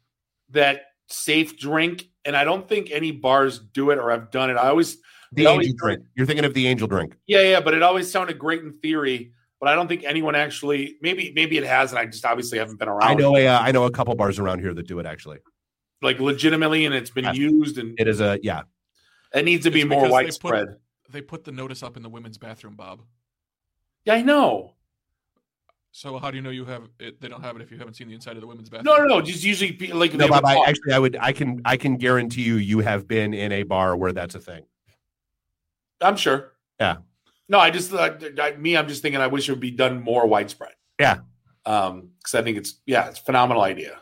that safe drink, and I don't think any bars do it or have done it. I always, The It always- angel drink. You're thinking of the angel drink. yeah, yeah, but it always sounded great in theory. But I don't think anyone actually. Maybe, maybe it has, and I just obviously haven't been around. I know a uh, I know a couple bars around here that do it. Actually, like legitimately, and it's been Yes. used, and it is a yeah. it needs to be It's more because they put- widespread. They put the notice up in the women's bathroom, Bob. Yeah, I know. So how do you know you have it? They don't have it if you haven't seen the inside of the women's bathroom. No, no, no. Just usually be- like No, Bob, a I, bar. actually, I would, I can, I can guarantee you, you have been in a bar where that's a thing. I'm sure. Yeah. No, I just uh, I, me. I'm just thinking. I wish it would be done more widespread. Yeah. Um, because I think it's yeah, it's a phenomenal idea.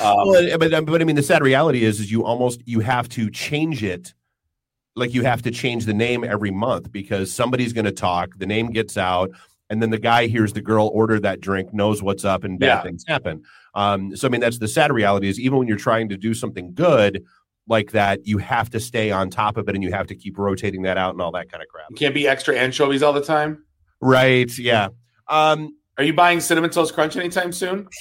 Um, well, but, but I mean, the sad reality is, is you almost you have to change it. Like you have to change the name every month because somebody's going to talk. The name gets out, and then the guy hears the girl order that drink, knows what's up, and bad Yeah. things happen. Um, so I mean, that's the sad reality is even when you're trying to do something good like that, you have to stay on top of it, and you have to keep rotating that out and all that kind of crap. you can't be extra anchovies all the time. Right? Yeah. Um, Are you buying cinnamon toast crunch anytime soon?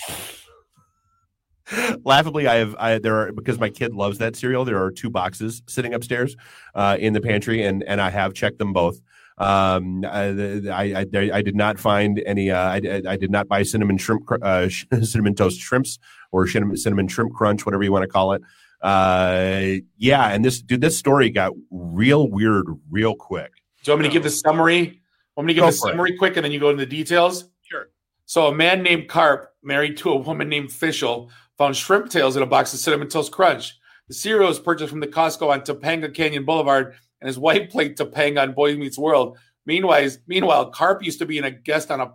laughably i have i there are because my kid loves that cereal there are two boxes sitting upstairs uh, in the pantry and and i have checked them both um i i, I, I did not find any uh, I, I did not buy cinnamon shrimp uh, cinnamon toast shrimps or cinnamon, cinnamon shrimp crunch whatever you want to call it uh yeah and this dude this story got real weird real quick Do you want me to give the summary? Want me to give Go the for it. summary quick and then you go into the details? Sure. So a man named Karp, married to a woman named Fishel, found shrimp tails in a box of cinnamon toast crunch. The cereal was purchased from the Costco on Topanga Canyon Boulevard, and his wife played Topanga on Boy Meets World. Meanwhile, meanwhile, Karp used to be in a guest on a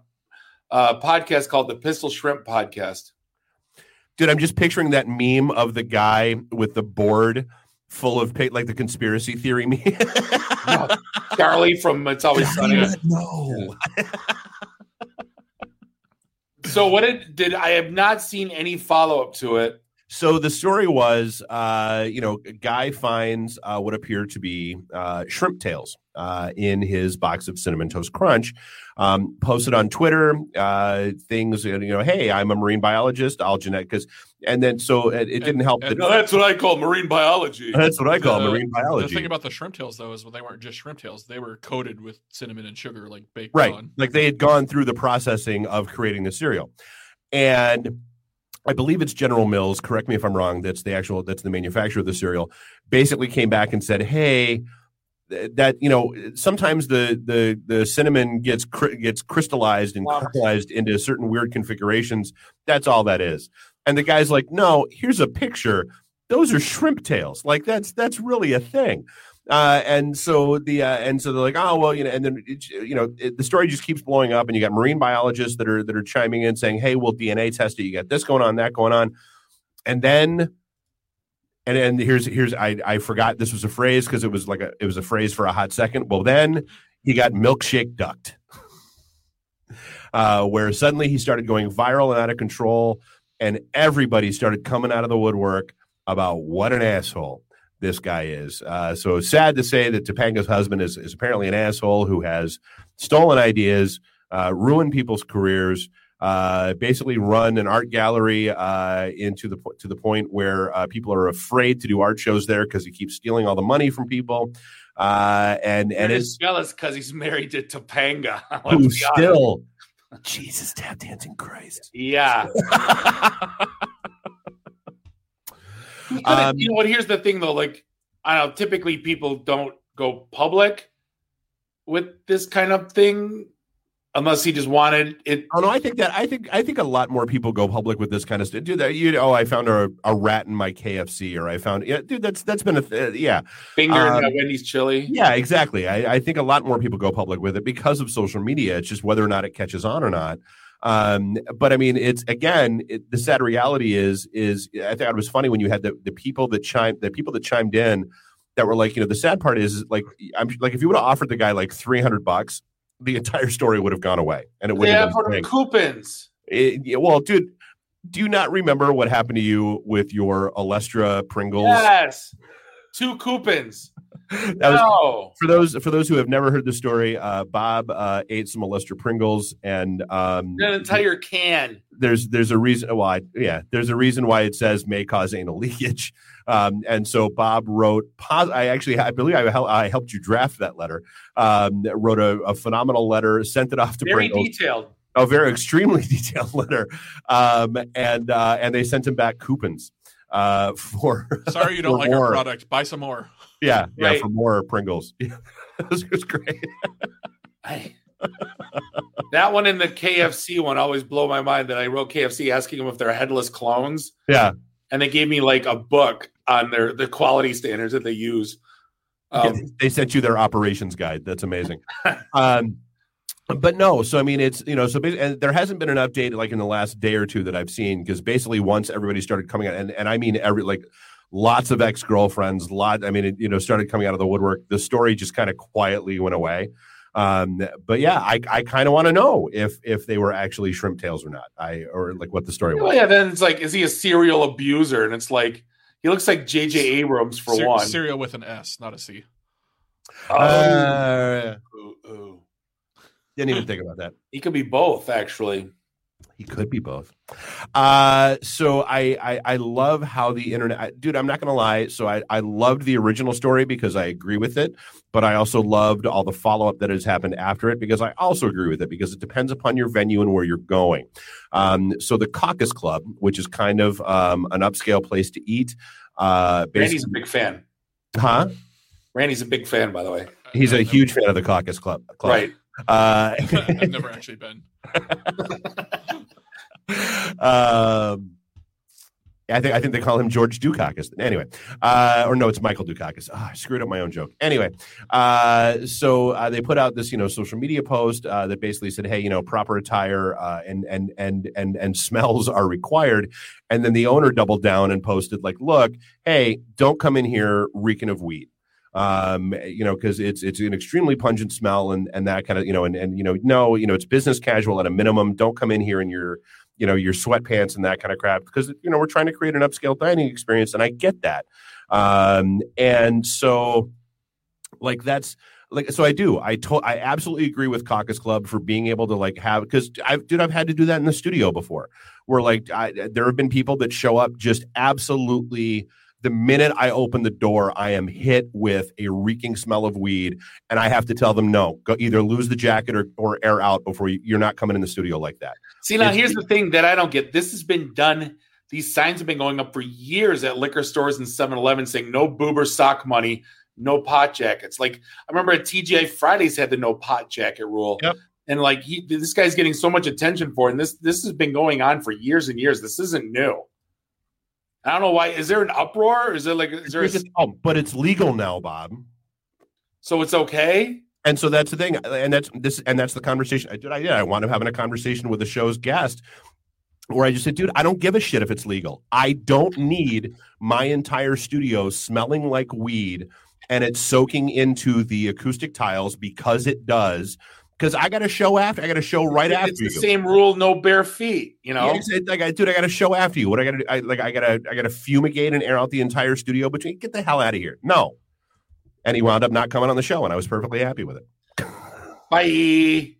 uh, podcast called the Pistol Shrimp Podcast. dude i'm just picturing that meme of the guy with the board full of like the conspiracy theory meme Charlie from It's Always Sunny. no So what did did I have not seen any follow up to it? So the story was, uh, you know, a guy finds uh, what appear to be uh, shrimp tails uh, in his box of cinnamon toast crunch. Um, posted on Twitter uh, things, you know, hey, I'm a marine biologist. I'll genetic because, and then so it, it didn't help. and- that, No, that's what I call marine biology. that's what I call The- marine The biology. thing about the shrimp tails though is they weren't just shrimp tails; they were coated with cinnamon and sugar, like baked right on. like they had gone through the processing of creating the cereal and i believe it's general mills correct me if i'm wrong that's the actual that's the manufacturer of the cereal basically came back and said hey that you know sometimes the the the cinnamon gets cr- gets crystallized and crystallized into certain weird configurations. That's all that is. And the guy's like no here's a picture. Those are shrimp tails. Like that's that's really a thing uh, and so the uh, and so they're like, oh well, you know, and then it, you know it, the story just keeps blowing up, and you got marine biologists that are that are chiming in saying, hey, we'll DNA test it. You got this going on, that going on, and then and and here's here's I I forgot this was a phrase because it was like a it was a phrase for a hot second. Well, then he got milkshake ducked, uh, where suddenly he started going viral and out of control, and everybody started coming out of the woodwork about what an asshole this guy is. Uh, so sad to say that Topanga's husband is, is apparently an asshole who has stolen ideas, uh, ruined people's careers, uh, basically run an art gallery uh, into the to the point where uh, people are afraid to do art shows there because he keeps stealing all the money from people. Uh, and and and is is jealous because he's married to Topanga. Let's who still Jesus tap dancing Christ. yeah. Um, you know what? Here's the thing, though. Like, I don't know. Typically, people don't go public with this kind of thing unless he just wanted it. Oh no, I think that I think I think a lot more people go public with this kind of stuff. Dude, that you oh, I found a, a rat in my KFC, or I found yeah, dude, that's that's been a th- yeah, Finger in Um, that Wendy's chili. yeah, exactly. I, I think a lot more people go public with it because of social media. It's just whether or not it catches on or not. Um, but I mean, it's again, it, the sad reality is is I thought it was funny when you had the the people that chimed the people that chimed in that were like, you know, the sad part is like I'm like if you would have offered the guy like three hundred bucks, the entire story would have gone away, and it wouldn't have been coupons. It- yeah, well, dude, do you not remember what happened to you with your Olestra Pringles? Yes. Two coupons. That was no. for those for those who have never heard the story. Uh, Bob uh, ate some Olestra Pringles, and um, An entire can. there's there's a reason why yeah there's a reason why it says may cause anal leakage. Um, and so Bob wrote. Pos- I actually I believe I, hel- I helped you draft that letter. Um, wrote a, a phenomenal letter, sent it off to Very Pringles. detailed. a very extremely detailed letter, um, and uh, and they sent him back coupons uh, for Sorry you don't like more. our product. Buy some more. Yeah, yeah, Right. for more Pringles. Yeah, this was great. I, that one and the KFC one always blow my mind. That I wrote KFC asking them if they're headless clones. Yeah, and they gave me like a book on their the quality standards that they use. Um, they sent you their operations guide. That's amazing. um, but no, so I mean, it's you know, so and there hasn't been an update like in the last day or two that I've seen because basically once everybody started coming out, and and I mean every like lots of ex girlfriends, lot. I mean, it, you know, started coming out of the woodwork. The story just kind of quietly went away. Um, but yeah, I, I kind of want to know if if they were actually shrimp tails or not. I or like what the story was. Well, yeah, then it's like, is he a serial abuser? And it's like he looks like J.J. Abrams for Ser- one. Serial with an S, not a C. Oh, uh, ooh, ooh. didn't even think about that. He could be both, actually. He could be both. Uh, so I, I, I love how the internet, I, dude. I'm not gonna lie. So I I loved the original story because I agree with it, but I also loved all the follow up that has happened after it because I also agree with it because it depends upon your venue and where you're going. Um, so the Caucus Club, which is kind of um, an upscale place to eat. Uh, Randy's a big fan. Huh? Randy's a big fan, by the way. He's a huge fan of the Caucus Club. Club. Right. Uh, I've never actually been. um, I think I think they call him George Dukakis. Anyway, uh, or no, it's Michael Dukakis. Oh, I screwed up my own joke. Anyway, uh, so uh, they put out this you know social media post uh, that basically said, hey, you know, proper attire uh, and and and and and smells are required. And then the owner doubled down and posted like, look, hey, don't come in here reeking of weed um, you know, because it's it's an extremely pungent smell and and that kind of you know and and you know no you know it's business casual at a minimum. Don't come in here in your you know your sweatpants and that kind of crap because you know we're trying to create an upscale dining experience and I get that. Um, and so like that's like so I do. I told I absolutely agree with Caucus Club for being able to like have because I've dude I've had to do that in the studio before where like I, there have been people that show up just absolutely the minute I open the door, I am hit with a reeking smell of weed, and I have to tell them no. Go either lose the jacket or, or air out before you, are not coming in the studio like that. See, now it's, here's the thing that I don't get. This has been done. These signs have been going up for years at liquor stores and 7-Eleven saying no boober sock money, no pot jackets. Like I remember at TGI Fridays had the no pot jacket rule. Yep. And like he, this guy's getting so much attention for, it, and this this has been going on for years and years. This isn't new. I don't know why. Is there an uproar? Is there like is there? A... Oh, but it's legal now, Bob. So it's okay. And so that's the thing, and that's this, and that's the conversation. I did. I did. I wound up having a conversation with the show's guest, where I just said, "Dude, I don't give a shit if it's legal. I don't need my entire studio smelling like weed, and it's soaking into the acoustic tiles because it does." Because I got a show after. I got a show right it's after. It's the you. same rule, no bare feet. You know, yeah, like I dude, I got a show after you. What I got to I like I got to I got to fumigate and air out the entire studio between. Get the hell out of here. No, and he wound up not coming on the show, and I was perfectly happy with it. Bye.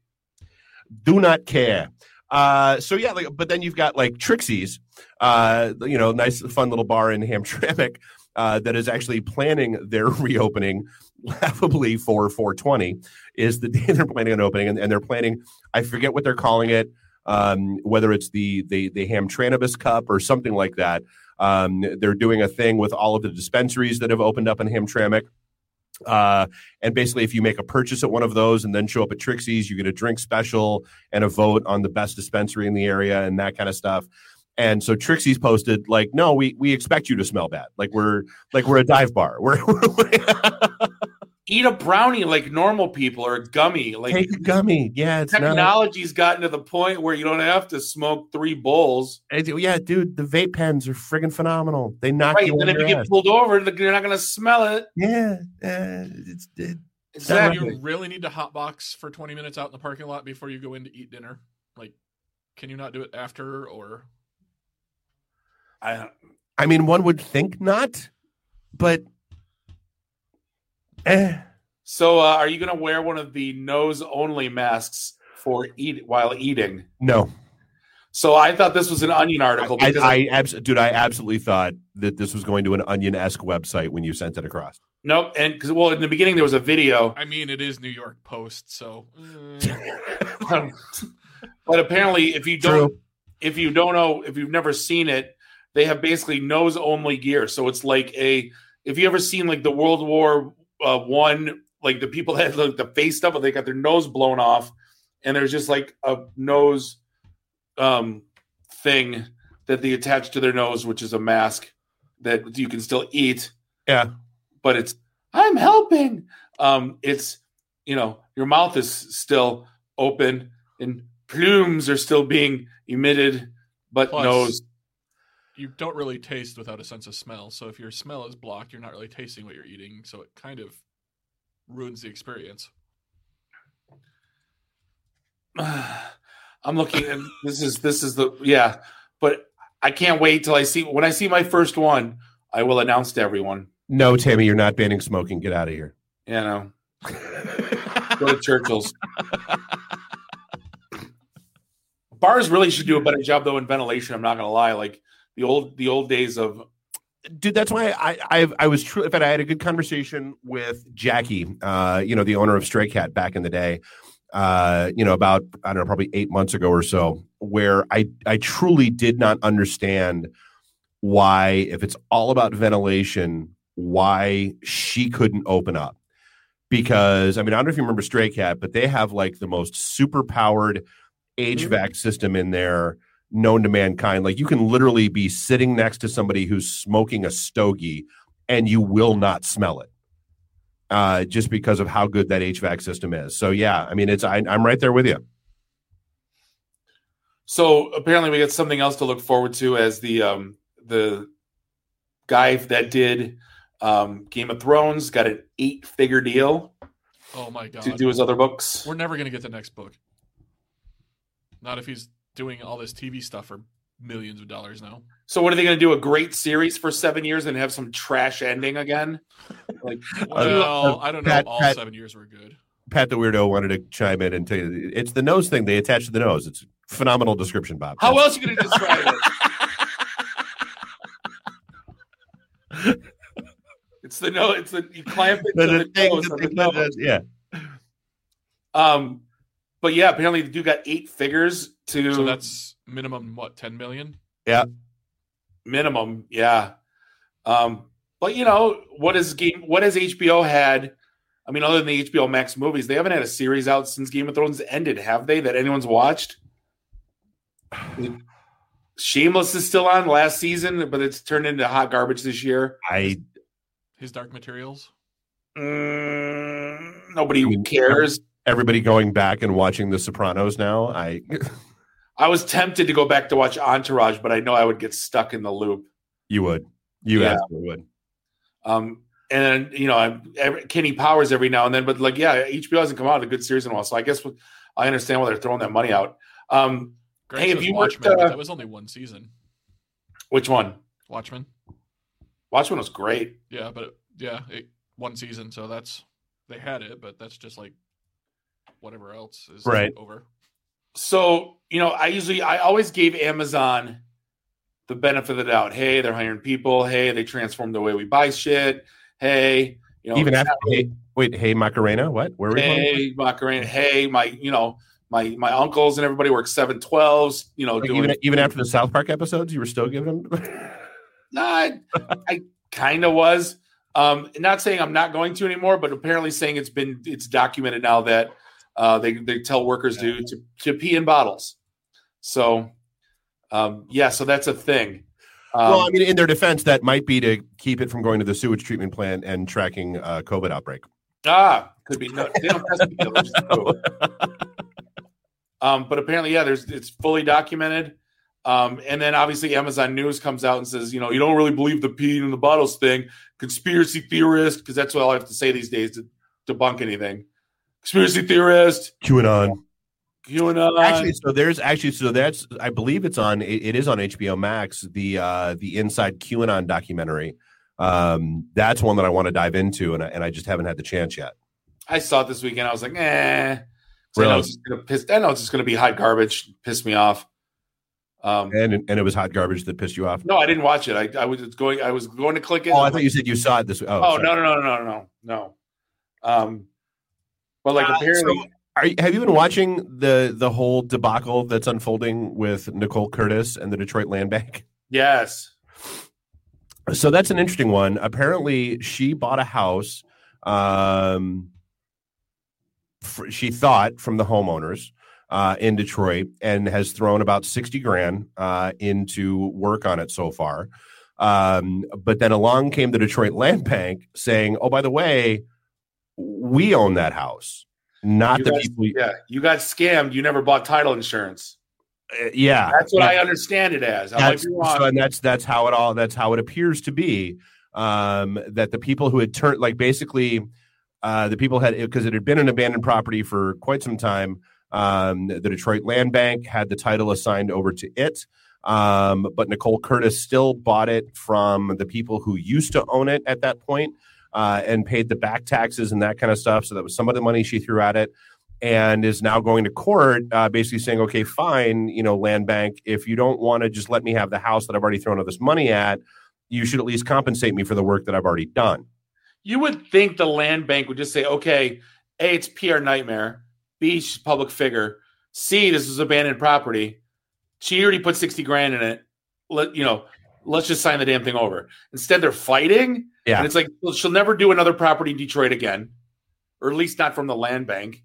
Do not care. Uh, so yeah, like, but then you've got like Trixie's, uh, you know, nice fun little bar in Hamtramck uh, that is actually planning their reopening laughably for 420 is the day they're planning on opening and, and they're planning i forget what they're calling it um, whether it's the the the hamtranibus cup or something like that um, they're doing a thing with all of the dispensaries that have opened up in hamtramck uh, and basically, if you make a purchase at one of those and then show up at Trixie's, you get a drink special and a vote on the best dispensary in the area and that kind of stuff. And so Trixie's posted like, "No, we we expect you to smell bad. Like we're like we're a dive bar. We're, eat a brownie like normal people or a gummy. Like take a gummy. Yeah, technology's not... gotten to the point where you don't have to smoke three bowls. Yeah, dude, the vape pens are friggin' phenomenal. They knock right, you. And if you get pulled over, you're not going to smell it. Yeah, uh, it's. It, Exactly. You really need to hotbox for 20 minutes out in the parking lot before you go in to eat dinner. Like, can you not do it after or I I mean, one would think not, but eh. So, uh, are you going to wear one of the nose only masks for eat while eating? No. So I thought this was an Onion article. I, I, I abs- dude, I absolutely thought that this was going to an Onion esque website when you sent it across. Nope, and because well, in the beginning there was a video. I mean, it is New York Post, so. but apparently, if you don't, True. if you don't know, if you've never seen it, they have basically nose only gear. So it's like a if you ever seen like the World War uh, One, like the people that had like the face stuff, but they got their nose blown off. and there's just like a nose um, thing that they attach to their nose, which is a mask that you can still eat. Yeah. But it's I'm helping. Um, it's you know your mouth is still open and plumes are still being emitted, but Plus- nose. You don't really taste without a sense of smell. So if your smell is blocked, you're not really tasting what you're eating. So it kind of ruins the experience. I'm looking and this is this is the yeah, but I can't wait till I see when I see my first one, I will announce to everyone. No, Tammy, you're not banning smoking. Get out of here. You know, go to Churchill's. Bars really should do a better job though in ventilation. I'm not gonna lie. Like the old the old days of dude that's why i i, I was true in fact i had a good conversation with jackie uh you know the owner of stray cat back in the day uh you know about i don't know probably eight months ago or so where i i truly did not understand why if it's all about ventilation why she couldn't open up. Because i mean i don't know if you remember stray cat but they have like the most super powered hvac system in there known to mankind. Like you can literally be sitting next to somebody who's smoking a stogie and you will not smell it. Uh, just because of how good that HVAC system is. So yeah, I mean, it's I, I'm right there with you. So apparently, we got something else to look forward to as the um, the guy that did um, Game of Thrones got an eight figure deal Oh my god. to do his other books. We're never gonna get the next book. Not if he's doing all this TV stuff for millions of dollars now. So what are they going to do? A great series for seven years and have some trash ending again? Like, Well, I don't know. Pat- all Pat- seven years were good. Pat the weirdo wanted to chime in and tell you it's the nose thing they attach to the nose. It's a phenomenal description, Bob. how else are you going to describe it? it's the no. It's the you clamp it The- to the the, thing nose that of they- the nose. yeah. Um, but yeah, apparently the dude got eight figures to So that's minimum what, ten million? yeah minimum. Yeah. Um, but you know what is game? What has HBO had? I mean, other than the HBO Max movies, they haven't had a series out since Game of Thrones ended, have they? That anyone's watched? Shameless is still on last season, but it's turned into hot garbage this year. I His Dark Materials. Mm, nobody cares. everybody going back and watching The Sopranos now. I I was tempted to go back to watch Entourage, but I know I would get stuck in the loop. you would. You Yeah. absolutely would. Um, and you know, I'm every, Kenny Powers every now and then, but like, yeah, HBO hasn't come out with a good series in a while, so I guess I understand why they're throwing that money out. Um, Greg Hey, have you worked, Watchmen, but uh, that was only one season. which one? Watchmen. Watchmen was great. Yeah, but it, yeah, it, one season. So that's they had it, but that's just like whatever else is Right. over. So you know, I usually, I always gave Amazon the benefit of the doubt. Hey, they're hiring people. Hey, they transformed the way we buy shit. Hey, you know, Even after hey, wait, hey Macarena, what? Where are we going? hey, Macarena. Hey, my, you know, my my uncles and everybody work seven twelves. You know, Like, doing even even after the South Park episodes, you were still giving them. Nah, I, I kind of was. Um, not saying I'm not going to anymore, but apparently saying it's been it's documented now that uh, they they tell workers to, to to pee in bottles. So, um, yeah, so that's a thing. Um, well, I mean, in their defense, that might be to keep it from going to the sewage treatment plant and tracking uh, COVID outbreak. ah, could be no, they don't test so. Um, but apparently, yeah, there's it's fully documented. Um, and then obviously Amazon News comes out and says, you know, you don't really believe the peeing in the bottles thing, conspiracy theorist, because that's what all I have to say these days to debunk anything. Conspiracy theorist, QAnon. QAnon. Actually, so there's actually so that's I believe it's on it, it is on HBO Max the uh the Inside QAnon documentary. Um, that's one that I want to dive into, and I, and I just haven't had the chance yet. I saw it this weekend. I was like, eh. So I know it's just gonna piss. I know it's just gonna be hot garbage. Piss me off. Um, And and it was hot garbage that pissed you off. no, I didn't watch it. I, I was going. I was going to click it. Oh, I thought you said you saw it this. Oh, Oh sorry. no no no no no no. Um, but like Uh, apparently, so are you, have you been watching the the whole debacle that's unfolding with Nicole Curtis and the Detroit Land Bank? yes. So that's an interesting one. Apparently, she bought a house. Um, fr she thought from the homeowners uh, in Detroit and has thrown about 60 grand uh, into work on it so far. Um, but then along came the Detroit Land Bank saying, oh, by the way, we own that house, not You the got- people. Yeah, you got scammed. You never bought title insurance. Uh, yeah. That's what yeah. I understand it as. That's, so, and that's that's how it all that's how it appears to be. Um, that the people who had turned like basically uh, the people had because it had been an abandoned property for quite some time. Um, the Detroit Land Bank had the title assigned over to it. Um, but Nicole Curtis still bought it from the people who used to own it at that point, uh, and paid the back taxes and that kind of stuff. So that was some of the money she threw at it and is now going to court, uh, basically saying, okay, fine, you know, land bank, if you don't want to just let me have the house that I've already thrown all this money at, you should at least compensate me for the work that I've already done. you would think the land bank would just say, okay, A, it's PR nightmare. B, she's public figure. C, this is abandoned property. She already put 60 grand in it. Let you know, let's just sign the damn thing over. Instead, they're fighting. Yeah. And it's like, she'll never do another property in Detroit again. Or at least not from the land bank.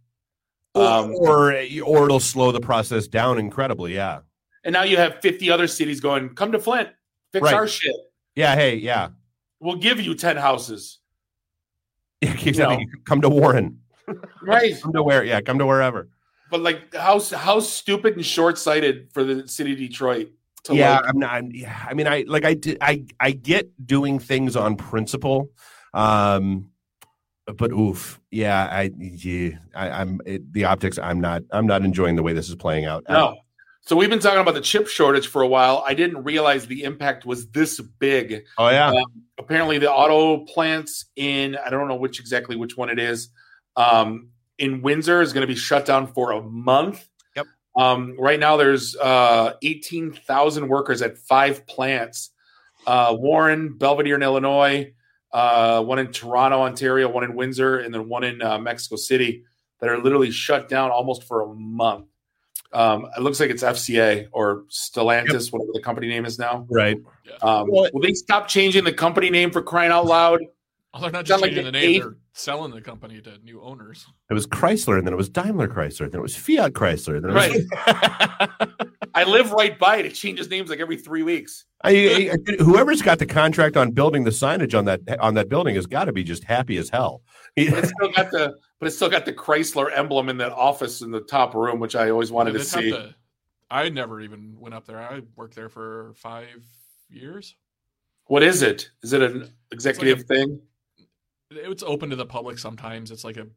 Um, or or it'll slow the process down incredibly. Yeah. and now you have 50 other cities going, come to Flint, fix Right. our shit. Yeah. Hey. Yeah. We'll give you 10 houses. Yeah. know. Come to Warren. Right. Come to where? Yeah. Come to wherever. But like how how stupid and short sighted for the city of Detroit. Yeah. like, I'm not. I'm, yeah. I mean, I like. I did. I I get doing things on principle. Um. But oof, yeah, I, yeah, I I'm it, the optics. I'm not. I'm not enjoying the way this is playing out. no. So we've been talking about the chip shortage for a while. I didn't realize the impact was this big. Oh yeah. Um, apparently, the auto plants in I don't know which exactly which one it is um, in Windsor is going to be shut down for a month. Yep. Um, right now, there's uh, eighteen thousand workers at five plants: uh, Warren, Belvidere in Illinois, uh, one in Toronto, Ontario, one in Windsor, and then one in uh, Mexico City that are literally shut down almost for a month. Um, it looks like it's FCA or Stellantis, whatever the company name is now. right. Um, Well- will they stop changing the company name for crying out loud? Oh, they're not just not like changing the the name; eighth- they're selling the company to new owners. It was Chrysler, and then it was Daimler Chrysler, then it was Fiat Chrysler. Then it was, I live right by it. It changes names like every three weeks. I, I- whoever's got the contract on building the signage on that on that building has got to be just happy as hell. But it's still got the but it's still got the Chrysler emblem in that office in the top room, which I always wanted They to see. to- I never even went up there. I worked there for five years. What is it? Is it an executive thing? It's open to the public sometimes. It's like a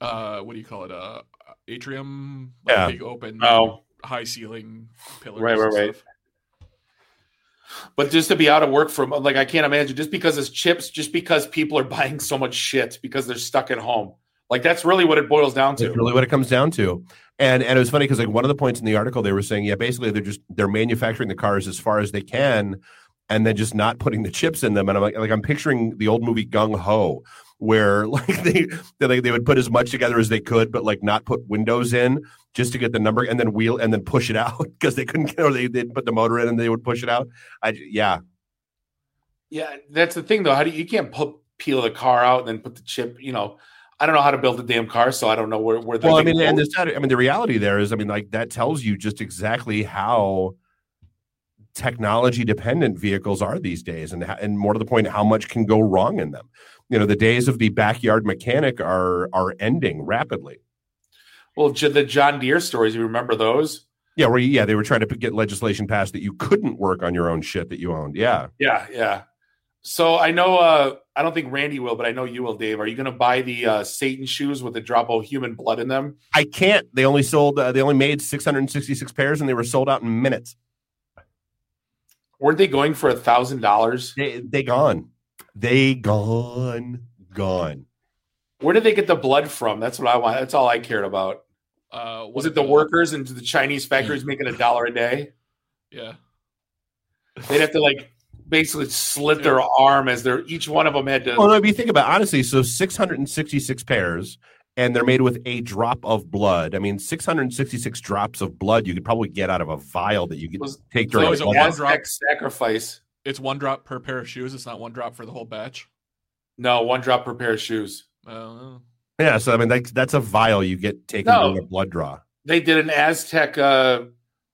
uh, what do you call it? A atrium, like Yeah. big open, Oh, high ceiling pillars. Right, right, right. stuff. but just to be out of work from like I can't imagine just because it's chips, just because people are buying so much shit because they're stuck at home. Like that's really what it boils down to. That's really what it comes down to. And and it was funny because like one of the points in the article they were saying, yeah, basically they're just they're manufacturing the cars as far as they can, and then just not putting the chips in them. And I'm like, like I'm picturing the old movie Gung Ho, where like they they, like, they would put as much together as they could, but like not put windows in just to get the number, and then wheel and then push it out because they couldn't get or they they'd put the motor in and they would push it out. I yeah, Yeah, that's the thing though. How do you, you can't put, peel the car out and then put the chip? You know, I don't know how to build a damn car, so I don't know where where. the well, I mean, and goes. this, I mean, the reality there is, I mean, like that tells you just exactly how technology dependent vehicles are these days, and and more to the point, how much can go wrong in them. You know, the days of the backyard mechanic are are ending rapidly. well, the John Deere stories. You remember those? Yeah, where yeah, they were trying to get legislation passed that you couldn't work on your own shit that you owned. Yeah, Yeah, yeah. So I know. uh I don't think Randy will, but I know you will, Dave. Are you going to buy the uh, Satan shoes with a drop of human blood in them? I can't. They only sold. Uh, they only made six hundred and sixty six pairs, and they were sold out in minutes. Weren't they going for a thousand dollars? They they gone. They gone. Gone. Where did they get the blood from? That's what I want. That's all I cared about. Uh, Was it the uh, workers and the Chinese factories making a dollar a day? Yeah, They'd have to like basically slit their arm as they're each one of them had to. Well, no, if you think about it, honestly, so 666 pairs, and they're made with a drop of blood. I mean, 666 drops of blood you could probably get out of a vial that you could Was- take during is a it blood one drop? Aztec sacrifice. it's one drop per pair of shoes. It's not one drop for the whole batch. No, one drop per pair of shoes. Uh, Yeah, so I mean, that's, that's a vial you get taken No. during a blood draw. they did an Aztec uh,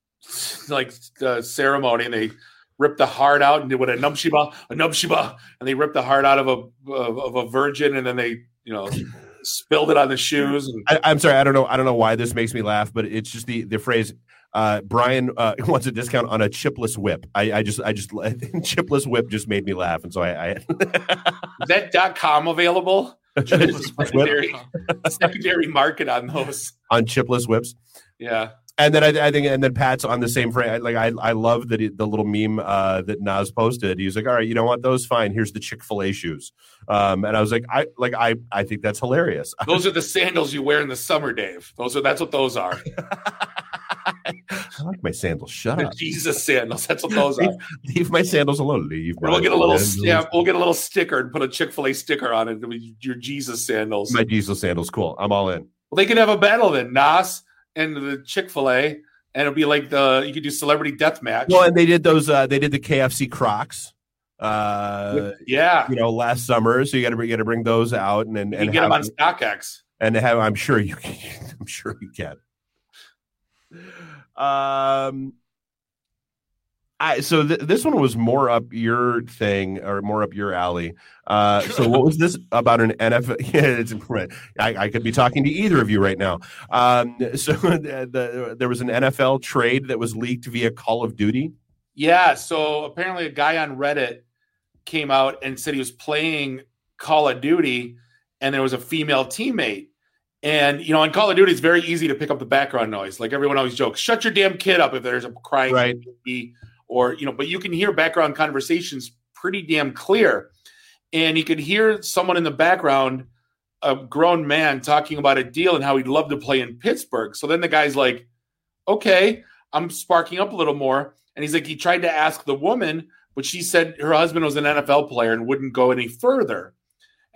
like uh, ceremony, and they ripped the heart out and did what a nubshiba, a nubshiba, and they ripped the heart out of a of, of a virgin, and then they you know spilled it on the shoes. And, I, I'm sorry, I don't know, I don't know why this makes me laugh, but it's just the the phrase. Uh, Brian uh, wants a discount on a chipless whip. I, I just, I just, chipless whip just made me laugh, and so I. I is that dot com available? secondary, secondary market on those on chipless whips. Yeah. And then I, I, think, and then Pat's on the same frame. Like I, I love that he, the little meme uh, that Nas posted. He's like, "All right, you know what? Those fine. Here's the Chick Fil A shoes." Um, and I was like, "I like I, I think that's hilarious." Those are the sandals you wear in the summer, Dave. Those are that's what those are. I like my sandals. Shut the up, Jesus sandals. That's what those are. Leave my sandals alone. Leave. We'll get a little yeah. We'll get a little sticker and put a Chick Fil A sticker on it. Your Jesus sandals. My Jesus sandals. Cool. I'm all in. Well, they can have a battle then. Nas and the Chick Fil A, and it'll be like the you could do celebrity death match. Well, and they did those. Uh, they did the KFC Crocs. Uh, yeah, you know, last summer. So you got to you got to bring those out and and, and get them on StockX. And have, I'm sure you can. I'm sure you can. Um, I so th- this one was more up your thing or more up your alley. Uh, so what was this about an NFL? Yeah, it's. I, I, could be talking to either of you right now. Um, so the, the, there was an NFL trade that was leaked via Call of Duty. Yeah. So apparently, a guy on Reddit came out and said he was playing Call of Duty, and there was a female teammate and you know, on Call of Duty, it's very easy to pick up the background noise. Like everyone always jokes, "Shut your damn kid up" if there's a crying right. baby, or you know. But you can hear background conversations pretty damn clear, and you could hear someone in the background, a grown man, talking about a deal and how he'd love to play in Pittsburgh. So then the guy's like, "Okay, I'm sparking up a little more," and he's like, he tried to ask the woman, but she said her husband was an NFL player and wouldn't go any further.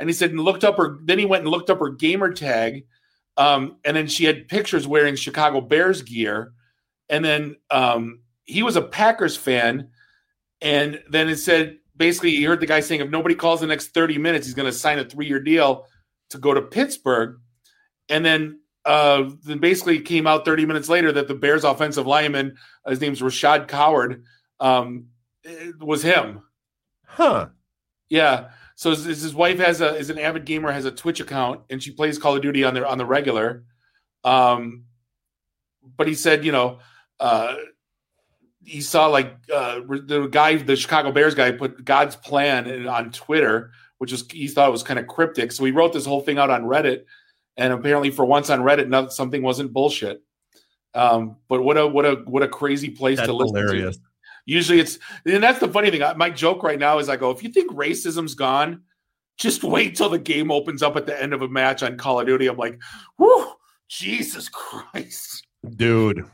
And he said, and looked up her. Then he went and looked up her gamer tag um, and then she had pictures wearing Chicago Bears gear. And then um, he was a Packers fan. And then it said basically, he heard the guy saying, if nobody calls the next 30 minutes, he's going to sign a three year deal to go to Pittsburgh. And then uh, then basically came out 30 minutes later that the Bears offensive lineman, his name's Rashaad Coward, um, was him. Huh. Yeah. So his, his, wife has a is an avid gamer, has a Twitch account, and she plays Call of Duty on the on the regular. Um, but he said, you know, uh, he saw like uh, the guy, the Chicago Bears guy, put God's plan on Twitter, which was he thought it was kind of cryptic. So he wrote this whole thing out on Reddit, and apparently for once on Reddit, not, something wasn't bullshit. Um, but what a what a what a crazy place That's to listen hilarious. to. Usually it's, and that's the funny thing. My joke right now is I go, if you think racism's gone, just wait till the game opens up at the end of a match on Call of Duty. I'm like, whoo, Jesus Christ. Dude.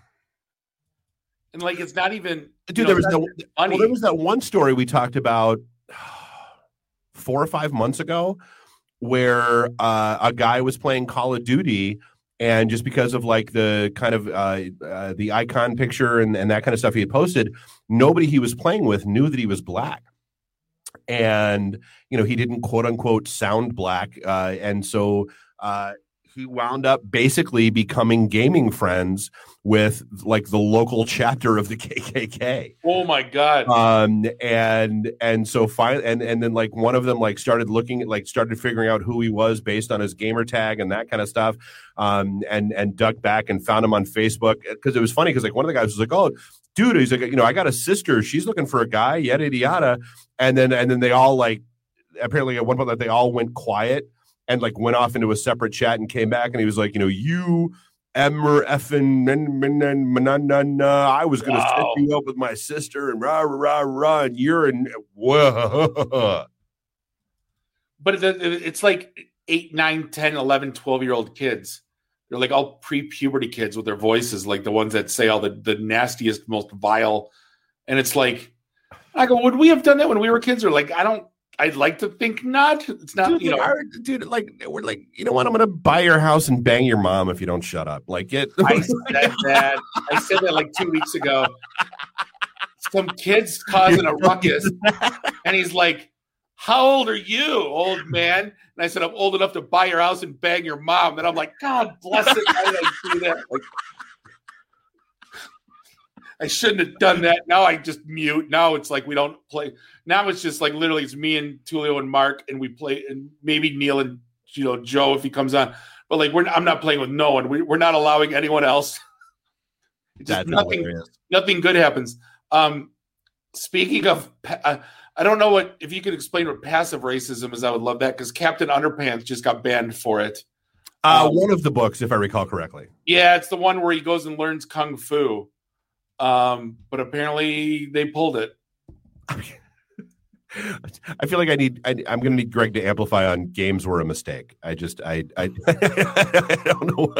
And like, it's not even, dude, know, there was the, well, there was that one story we talked about four or five months ago where uh, a guy was playing Call of Duty and just because of like the kind of uh, uh, the icon picture and, and that kind of stuff he had posted nobody he was playing with knew that he was black. And you know he didn't quote unquote sound black uh, and so uh, he wound up basically becoming gaming friends with like the local chapter of the KKK. Oh my god! Um, and and so finally, and and then like one of them like started looking at like started figuring out who he was based on his gamer tag and that kind of stuff. Um, and and dug back and found him on Facebook because it was funny because like one of the guys was like, oh. Dude, he's like, you know, I got a sister. She's looking for a guy. Yada yada yada. And then, and then they all like, apparently at one point, like they all went quiet and like went off into a separate chat and came back and he was like, you know, you Emmer effing I was gonna wow. set you up with my sister and rah rah rah and you're in whoa. But it's like 8, 9, 10, 11, 12 year old kids. They're like all pre-puberty kids with their voices, like the ones that say all the, the nastiest, most vile. And it's like, I go, would we have done that when we were kids? Or like, I don't I'd like to think not. It's not, dude, you know, our, dude. Like we're like, you know what? I'm gonna buy your house and bang your mom if you don't shut up. Like it. I said that. I said that like two weeks ago. Some kids causing a ruckus, and he's like, "How old are you, old man?" And I said, "I'm old enough to buy your house and bang your mom." And I'm like, "God bless it." I do do that. Like, I shouldn't have done that. Now I just mute. Now it's like we don't play. Now it's just like literally it's me and Tulio and Mark, and we play, and maybe Neil and you know Joe if he comes on. But like we're I'm not playing with no one. We, we're not allowing anyone else. It's just That's nothing. hilarious. Nothing good happens. Um, speaking of, uh, I don't know what if you could explain what passive racism is. I would love that because Captain Underpants just got banned for it. Uh, Um, one of the books, if I recall correctly. Yeah, it's the one where he goes and learns kung fu. Um, but apparently they pulled it. I feel like I need. I, I'm going to need Greg to amplify on games were a mistake. I just. I. I, I don't know.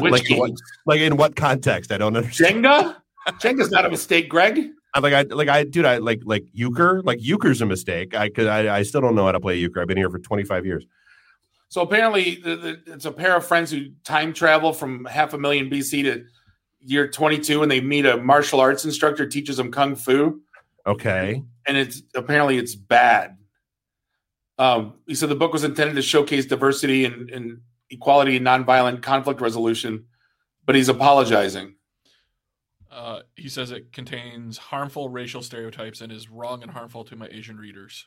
Which like, in what, like in what context? I don't understand. Jenga? Jenga's not a mistake, Greg. I like. I like. I dude. I like like euchre. Like euchre's a mistake. I could. I, I still don't know how to play euchre. I've been here for 25 years. So apparently, the, the, it's a pair of friends who time travel from half a million BC to year 22, and they meet a martial arts instructor teaches them kung fu, Okay. and it's apparently it's bad. Um, he said the book was intended to showcase diversity and, and equality and nonviolent conflict resolution, but he's apologizing. Uh, he says it contains harmful racial stereotypes and is wrong and harmful to my Asian readers,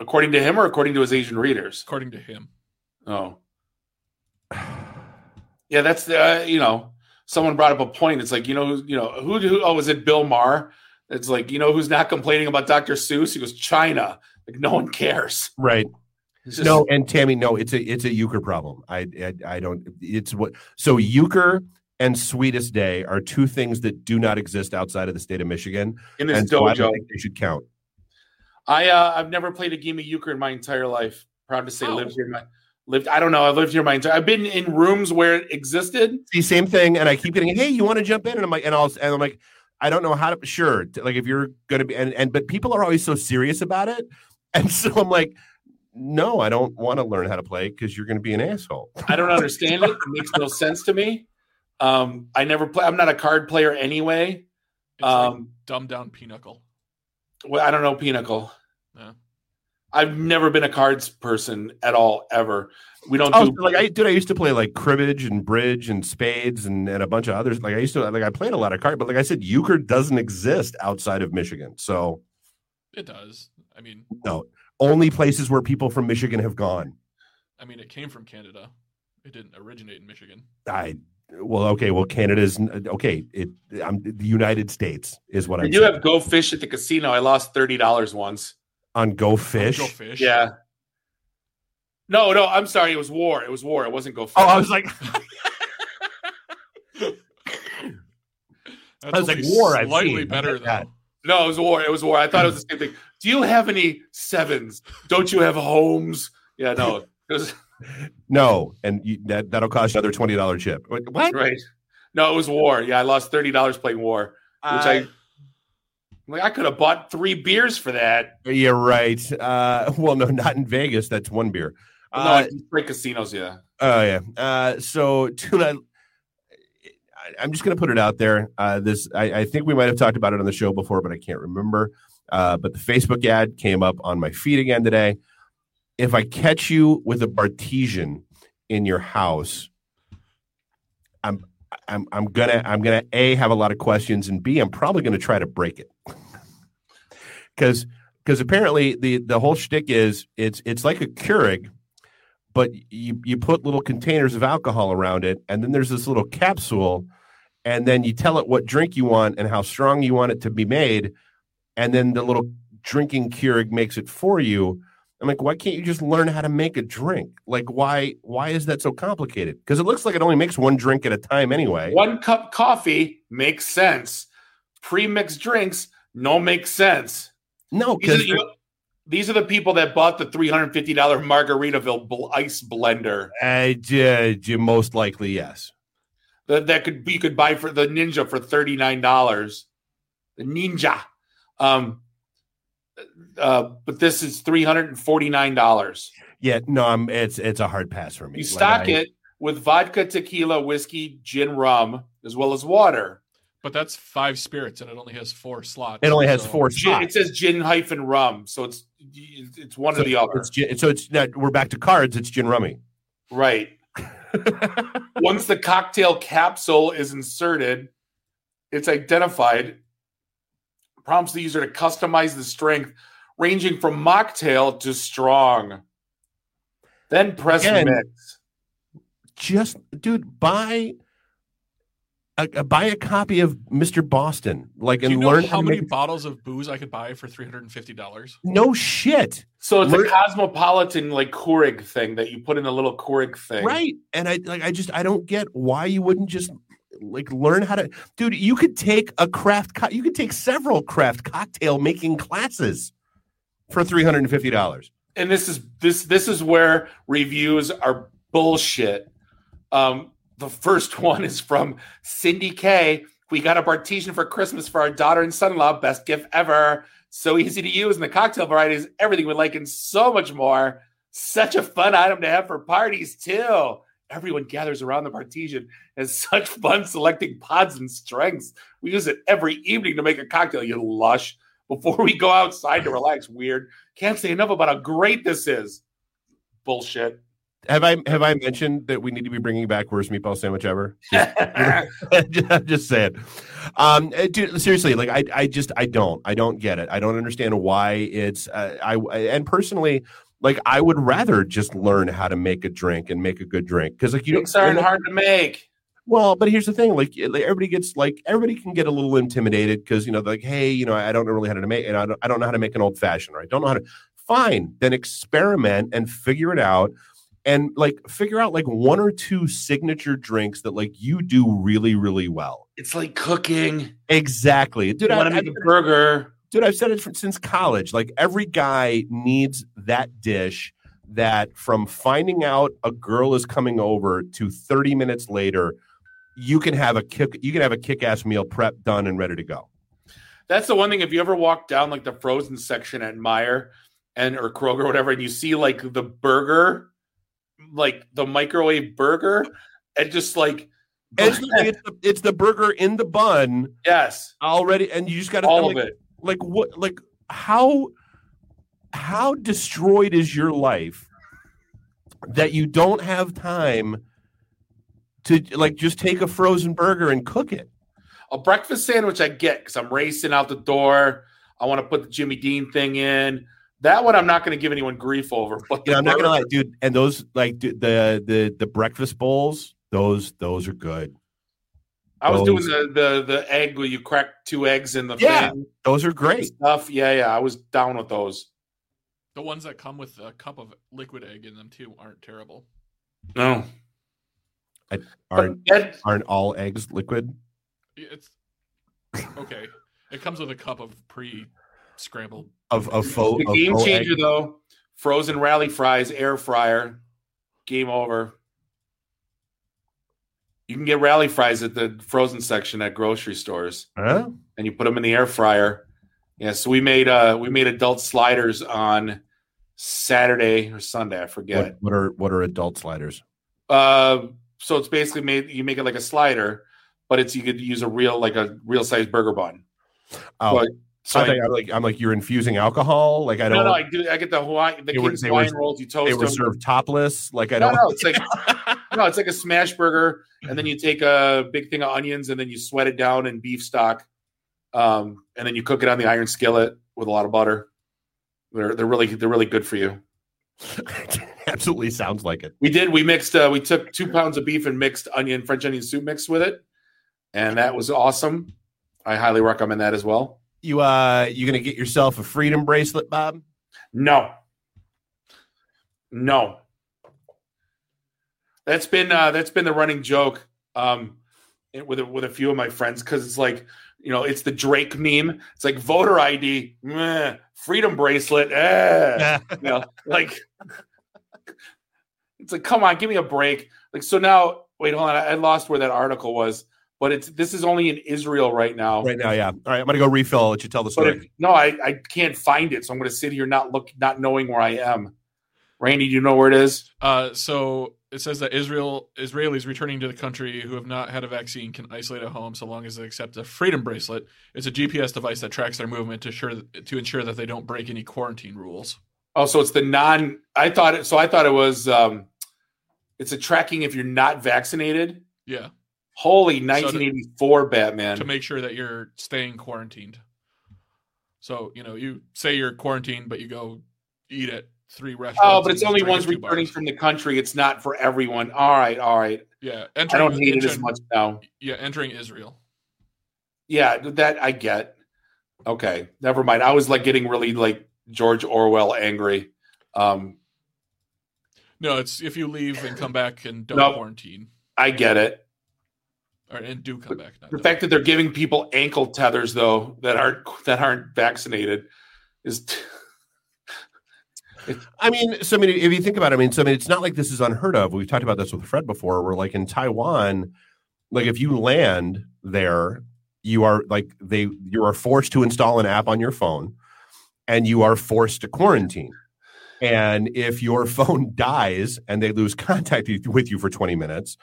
According to him, or according to his Asian readers? according to him. Oh, yeah, that's the uh, you know someone brought up a point. It's like you know who you know who, who oh is it Bill Maher? It's like you know who's not complaining about Dr. Seuss? He goes China. Like no one cares. Right. Just- No, and Tammy, no, it's a it's a euchre problem. I, I I don't. It's what so euchre and sweetest day are two things that do not exist outside of the state of Michigan, in this and so I dojo. don't think they should count. I uh, I've never played a game of euchre in my entire life. Proud to say, Oh. lived here my lived. I don't know. I've lived here my entire. I've been in rooms where it existed. the same thing, and I keep getting, hey, you want to jump in? And I'm like, and I'll, and I'm like, I don't know how to. Sure, like if you're gonna be, and and but people are always so serious about it, and so I'm like, no, I don't want to learn how to play because you're going to be an asshole. I don't understand it. It makes no sense to me. Um, I never play. I'm not a card player anyway. It's like Um, dumbed down pinochle. well, I don't know pinochle Yeah. I've never been a cards person at all ever. We don't Oh, do so, like I dude, I used to play like cribbage and bridge and spades and, and a bunch of others. Like I used to like I played a lot of cards, but like I said, euchre doesn't exist outside of Michigan. So It does. I mean, no, only places where people from Michigan have gone. I mean, it came from Canada. It didn't originate in Michigan. I well, okay, well, Canada's okay. It I'm the United States is what I I'm do have go fish at the casino. I lost thirty dollars once. On Go Fish. Go fish. Yeah. No, no, I'm sorry. It was war. It was war. It wasn't go fish. Oh, I was like, That's I was like, only war, I've Slightly seen. better I get that. no, it was war. It was war. I thought it was the same thing. Do you have any sevens? Don't you have homes? Yeah, no. Was no, and you, that that'll cost you another twenty dollar chip. What? what? right. No, it was war. Yeah, I lost thirty dollars playing war. Which I like I could have bought three beers for that. You're right. Uh, well, no, not in Vegas. That's one beer. no, Uh, great casinos, yeah. Oh yeah. Uh, so. I, I'm just going to put it out there. Uh, this I, I think we might have talked about it on the show before, but I can't remember. Uh, but the Facebook ad came up on my feed again today. If I catch you with a Bartesian in your house, I'm I'm I'm gonna I'm gonna a have a lot of questions and b I'm probably gonna try to break it because because apparently the the whole shtick is it's it's like a Keurig, but you you put little containers of alcohol around it, and then there's this little capsule, and then you tell it what drink you want and how strong you want it to be made, and then the little drinking Keurig makes it for you. I'm like, why can't you just learn how to make a drink? Like, why why is that so complicated? Because it looks like it only makes one drink at a time anyway. One cup coffee makes sense. Pre-mixed drinks no make sense. No, These because know, these are the people that bought the three hundred fifty dollar Margaritaville bl- ice blender uh, most likely yes. that, that could you could buy for the Ninja for thirty nine dollars. The Ninja, um, uh, but this is three hundred and forty nine dollars. Yeah, no, I'm, it's it's a hard pass for me. You Like, stock I- it with vodka, tequila, whiskey, gin, rum, as well as water. But that's five spirits, and it only has four slots. It only has so- four Gin, spots. it says gin hyphen rum, so it's it's one so or the other, It's gin, so it's not, we're back to cards. It's gin rummy. right? Once the cocktail capsule is inserted, it's identified, prompts the user to customize the strength ranging from mocktail to strong. Then press Again, mix. Just dude, buy a, a- buy a copy of Mr. Boston, like Do and you know learn how many make- bottles of booze I could buy for three hundred and fifty dollars? No shit. So it's Learn- a cosmopolitan like Keurig thing that you put in a little Keurig thing. Right. And I like I just I don't get why you wouldn't just like learn how to dude, you could take a craft co- you could take several craft cocktail making classes for $350. and this is this this is where reviews are bullshit. Um, the first one is from Cindy K. We got a Bartesian for Christmas for our daughter and son-in-law. Best gift ever. So easy to use, and the cocktail varieties, everything we like, and so much more. Such a fun item to have for parties too. Everyone gathers around the Bartesian has such fun selecting pods and strengths. We use it every evening to make a cocktail. You lush. Before we go outside to relax, weird. Can't say enough about how great this is. Bullshit. Have I have I mentioned that we need to be bringing back worst meatball sandwich ever? I'm just saying. Um, uh, dude, seriously, like I, I just, I don't, I don't get it. I don't understand why it's. Uh, I and personally, like I would rather just learn how to make a drink and make a good drink because, like, you Drinks aren't hard to make. Well, but here's the thing: like, everybody gets like everybody can get a little intimidated because you know, like, hey, you know, I don't know really how to make, and I don't, I don't know how to make an old fashioned, or I don't know how to. Fine, then experiment and figure it out, and like figure out like one or two signature drinks that like you do really, really well. It's like cooking. Exactly, dude. You I, want to make a burger. Dude, I've said it for, since college. Like every guy needs that dish that from finding out a girl is coming over to 30 minutes later, you can have a kick you can have a kick-ass meal prep done and ready to go. That's the one thing. If you ever walk down like the frozen section at Meijer and or Kroger or whatever, and you see like the burger, like the microwave burger, and just like it's, the, it's, the, it's the burger in the bun yes, already, and you just got to all like, of it. Like what? Like how? How destroyed is your life that you don't have time to like just take a frozen burger and cook it? A breakfast sandwich I get because I'm racing out the door. I want to put the Jimmy Dean thing in. That one I'm not going to give anyone grief over. But the I'm not gonna burger- lie, dude. And those like the the the breakfast bowls, those those are good. I was doing the the the egg where you crack two eggs in the Yeah. thing Those are great. stuff. Yeah, yeah, I was down with those. The ones that come with a cup of liquid egg in them too aren't terrible. No, Aren't but that, aren't all eggs liquid? It's okay. It comes with a cup of pre-scrambled. Of of faux the of game faux changer egg? though. Frozen rally fries, air fryer, game over. You can get rally fries at the frozen section at grocery stores, Huh? and you put them in the air fryer. Yeah, so we made uh we made adult sliders on Saturday or Sunday, I forget. What, what are what are adult sliders? Uh, so it's basically made you make it like a slider, but it's you could use a real like a real size burger bun. Oh, But- So I I, think I'm like I'm like you're infusing alcohol. Like I don't. no, I do. I get the Hawaii, the King's they were- Hawaiian rolls. You toast they were them. served topless. Like I don't. no, it's like no, it's like a smash burger, and then you take a big thing of onions, and then you sweat it down in beef stock, um, and then you cook it on the iron skillet with a lot of butter. They're they're really they're really good for you. Absolutely sounds like it. We did. We mixed. Uh, we took two pounds of beef and mixed onion French onion soup mix with it, and that was awesome. I highly recommend that as well. You uh, you gonna get yourself a freedom bracelet, Bob? No, no. That's been uh, that's been the running joke um, with a, with a few of my friends because it's like you know it's the Drake meme. It's like voter ID, meh, freedom bracelet, eh. you know, like it's like come on, give me a break. Like so now, wait, hold on, I, I lost where that article was, but it's this is only in Israel right now. right now, yeah. All right, I'm gonna go refill. I'll let you tell the story. if, no, I, I can't find it, so I'm going to sit here not look, not knowing where I am. Randy, do you know where it is? Uh, so it says that Israel Israelis returning to the country who have not had a vaccine can isolate at home so long as they accept a freedom bracelet. It's a GPS device that tracks their movement to ensure to ensure that they don't break any quarantine rules. Oh, so it's the non. I thought it. So I thought it was. um It's a tracking if you're not vaccinated. Yeah, Holy 1984 Batman. to make sure that you're staying quarantined. So you know, you say you're quarantined, but you go eat at three restaurants. Oh, but it's only ones returning bars. from the country. It's not for everyone. All right, all right. Yeah, I entering, don't hate it as much now. Yeah, entering Israel. Yeah, that I get. Okay, never mind. I was like getting really like George Orwell angry. Um, No, it's if you leave and come back and don't No. quarantine, I get it. Or and do come back. The fact that they're giving people ankle tethers though that aren't that aren't vaccinated is I mean, so I mean, if you think about it, I mean, so I mean, it's not like this is unheard of. We've talked about this with Fred before, where like in Taiwan, like if you land there, you are like they you are forced to install an app on your phone, and you are forced to quarantine. And if your phone dies and they lose contact with you for 20 minutes,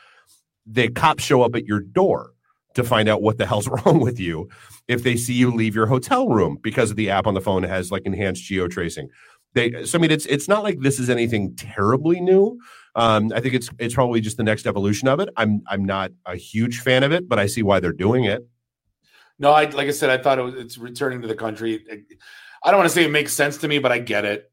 the cops show up at your door to find out what the hell's wrong with you if they see you leave your hotel room because of the app on the phone has like enhanced geo tracing they so i mean it's it's not like this is anything terribly new um, i think it's it's probably just the next evolution of it i'm i'm not a huge fan of it but i see why they're doing it no. I like I said, I thought it was it's returning to the country. I don't want to say it makes sense to me, but I get it.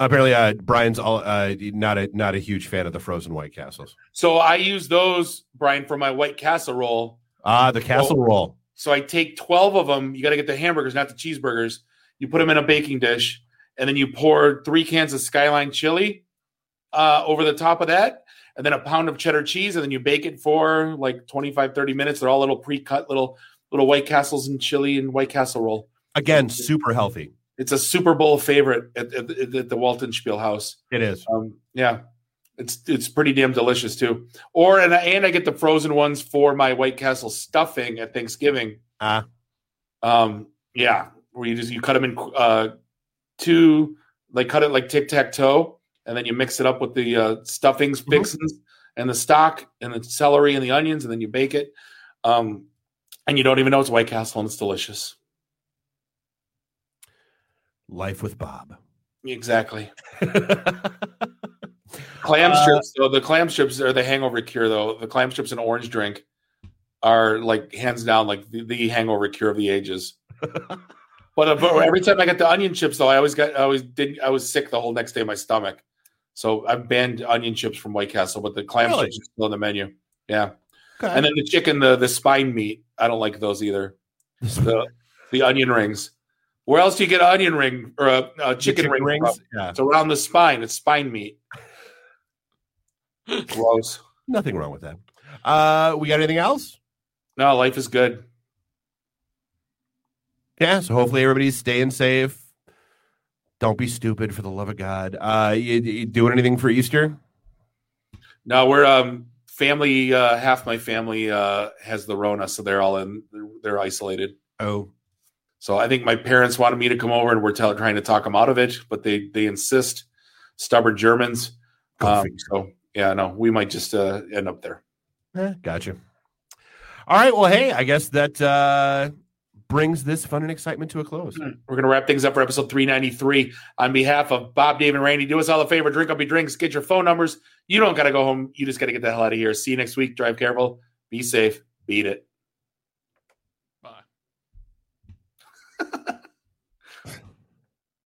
Apparently uh brian's all uh not a not a huge fan of the frozen white castles So I use those, Brian, for my White Castle roll. ah the castle roll So I take 12 of them. You got to get the hamburgers, not the cheeseburgers. You put them in a baking dish, and then you pour three cans of Skyline chili uh, over the top of that, and then a pound of cheddar cheese, and then you bake it for like 25, 30 minutes. They're all little pre-cut little little White Castles and chili and White Castle roll. again super healthy It's a Super Bowl favorite at, at, at the Walton Spiel House. it is Um, yeah, it's it's pretty damn delicious too. Or and I, and I get the frozen ones for my White Castle stuffing at Thanksgiving. Ah. um, yeah, where you just you cut them in uh, two, like cut it like tic tac toe, and then you mix it up with the uh, stuffings, Mhm. fixins, and the stock, and the celery and the onions, and then you bake it. Um, and you don't even know it's White Castle, and it's delicious. Life with bob Exactly. Clam Uh, strips, though the clam strips are the hangover cure. Though the clam strips and orange drink are like hands down like the, the hangover cure of the ages. but, uh, but every time I get the onion chips, though, I always got I always did I was sick the whole next day in my stomach. So I've banned onion chips from White Castle, but the clam Really? strips are still on the menu. Yeah, Okay. and then the chicken, the the spine meat, I don't like those either. The the onion rings. Where else do you get onion ring or a, a chicken, ring? from? yeah It's around the spine. It's spine meat. Gross. nothing wrong with that uh we got anything else No, life is good. Yeah, so hopefully everybody's staying safe. Don't be stupid for the love of God. Uh you, you doing anything for Easter? No, we're um family. Uh, half my family uh, has the Rona, so they're all in. They're, they're isolated. Oh, So I think my parents wanted me to come over, and we're trying to talk them out of it, but they they insist. Stubborn Germans. Um, so yeah, no, we might just uh, end up there. Eh, gotcha. All right, well, hey, I guess that uh brings this fun and excitement to a close. We're gonna wrap things up for episode 393. On behalf of Bob, Dave, and Randy, do us all a favor: drink up your drinks, get your phone numbers. You don't gotta go home. You just gotta get the hell out of here. See you next week. Drive careful. Be safe. Beat it. Bye.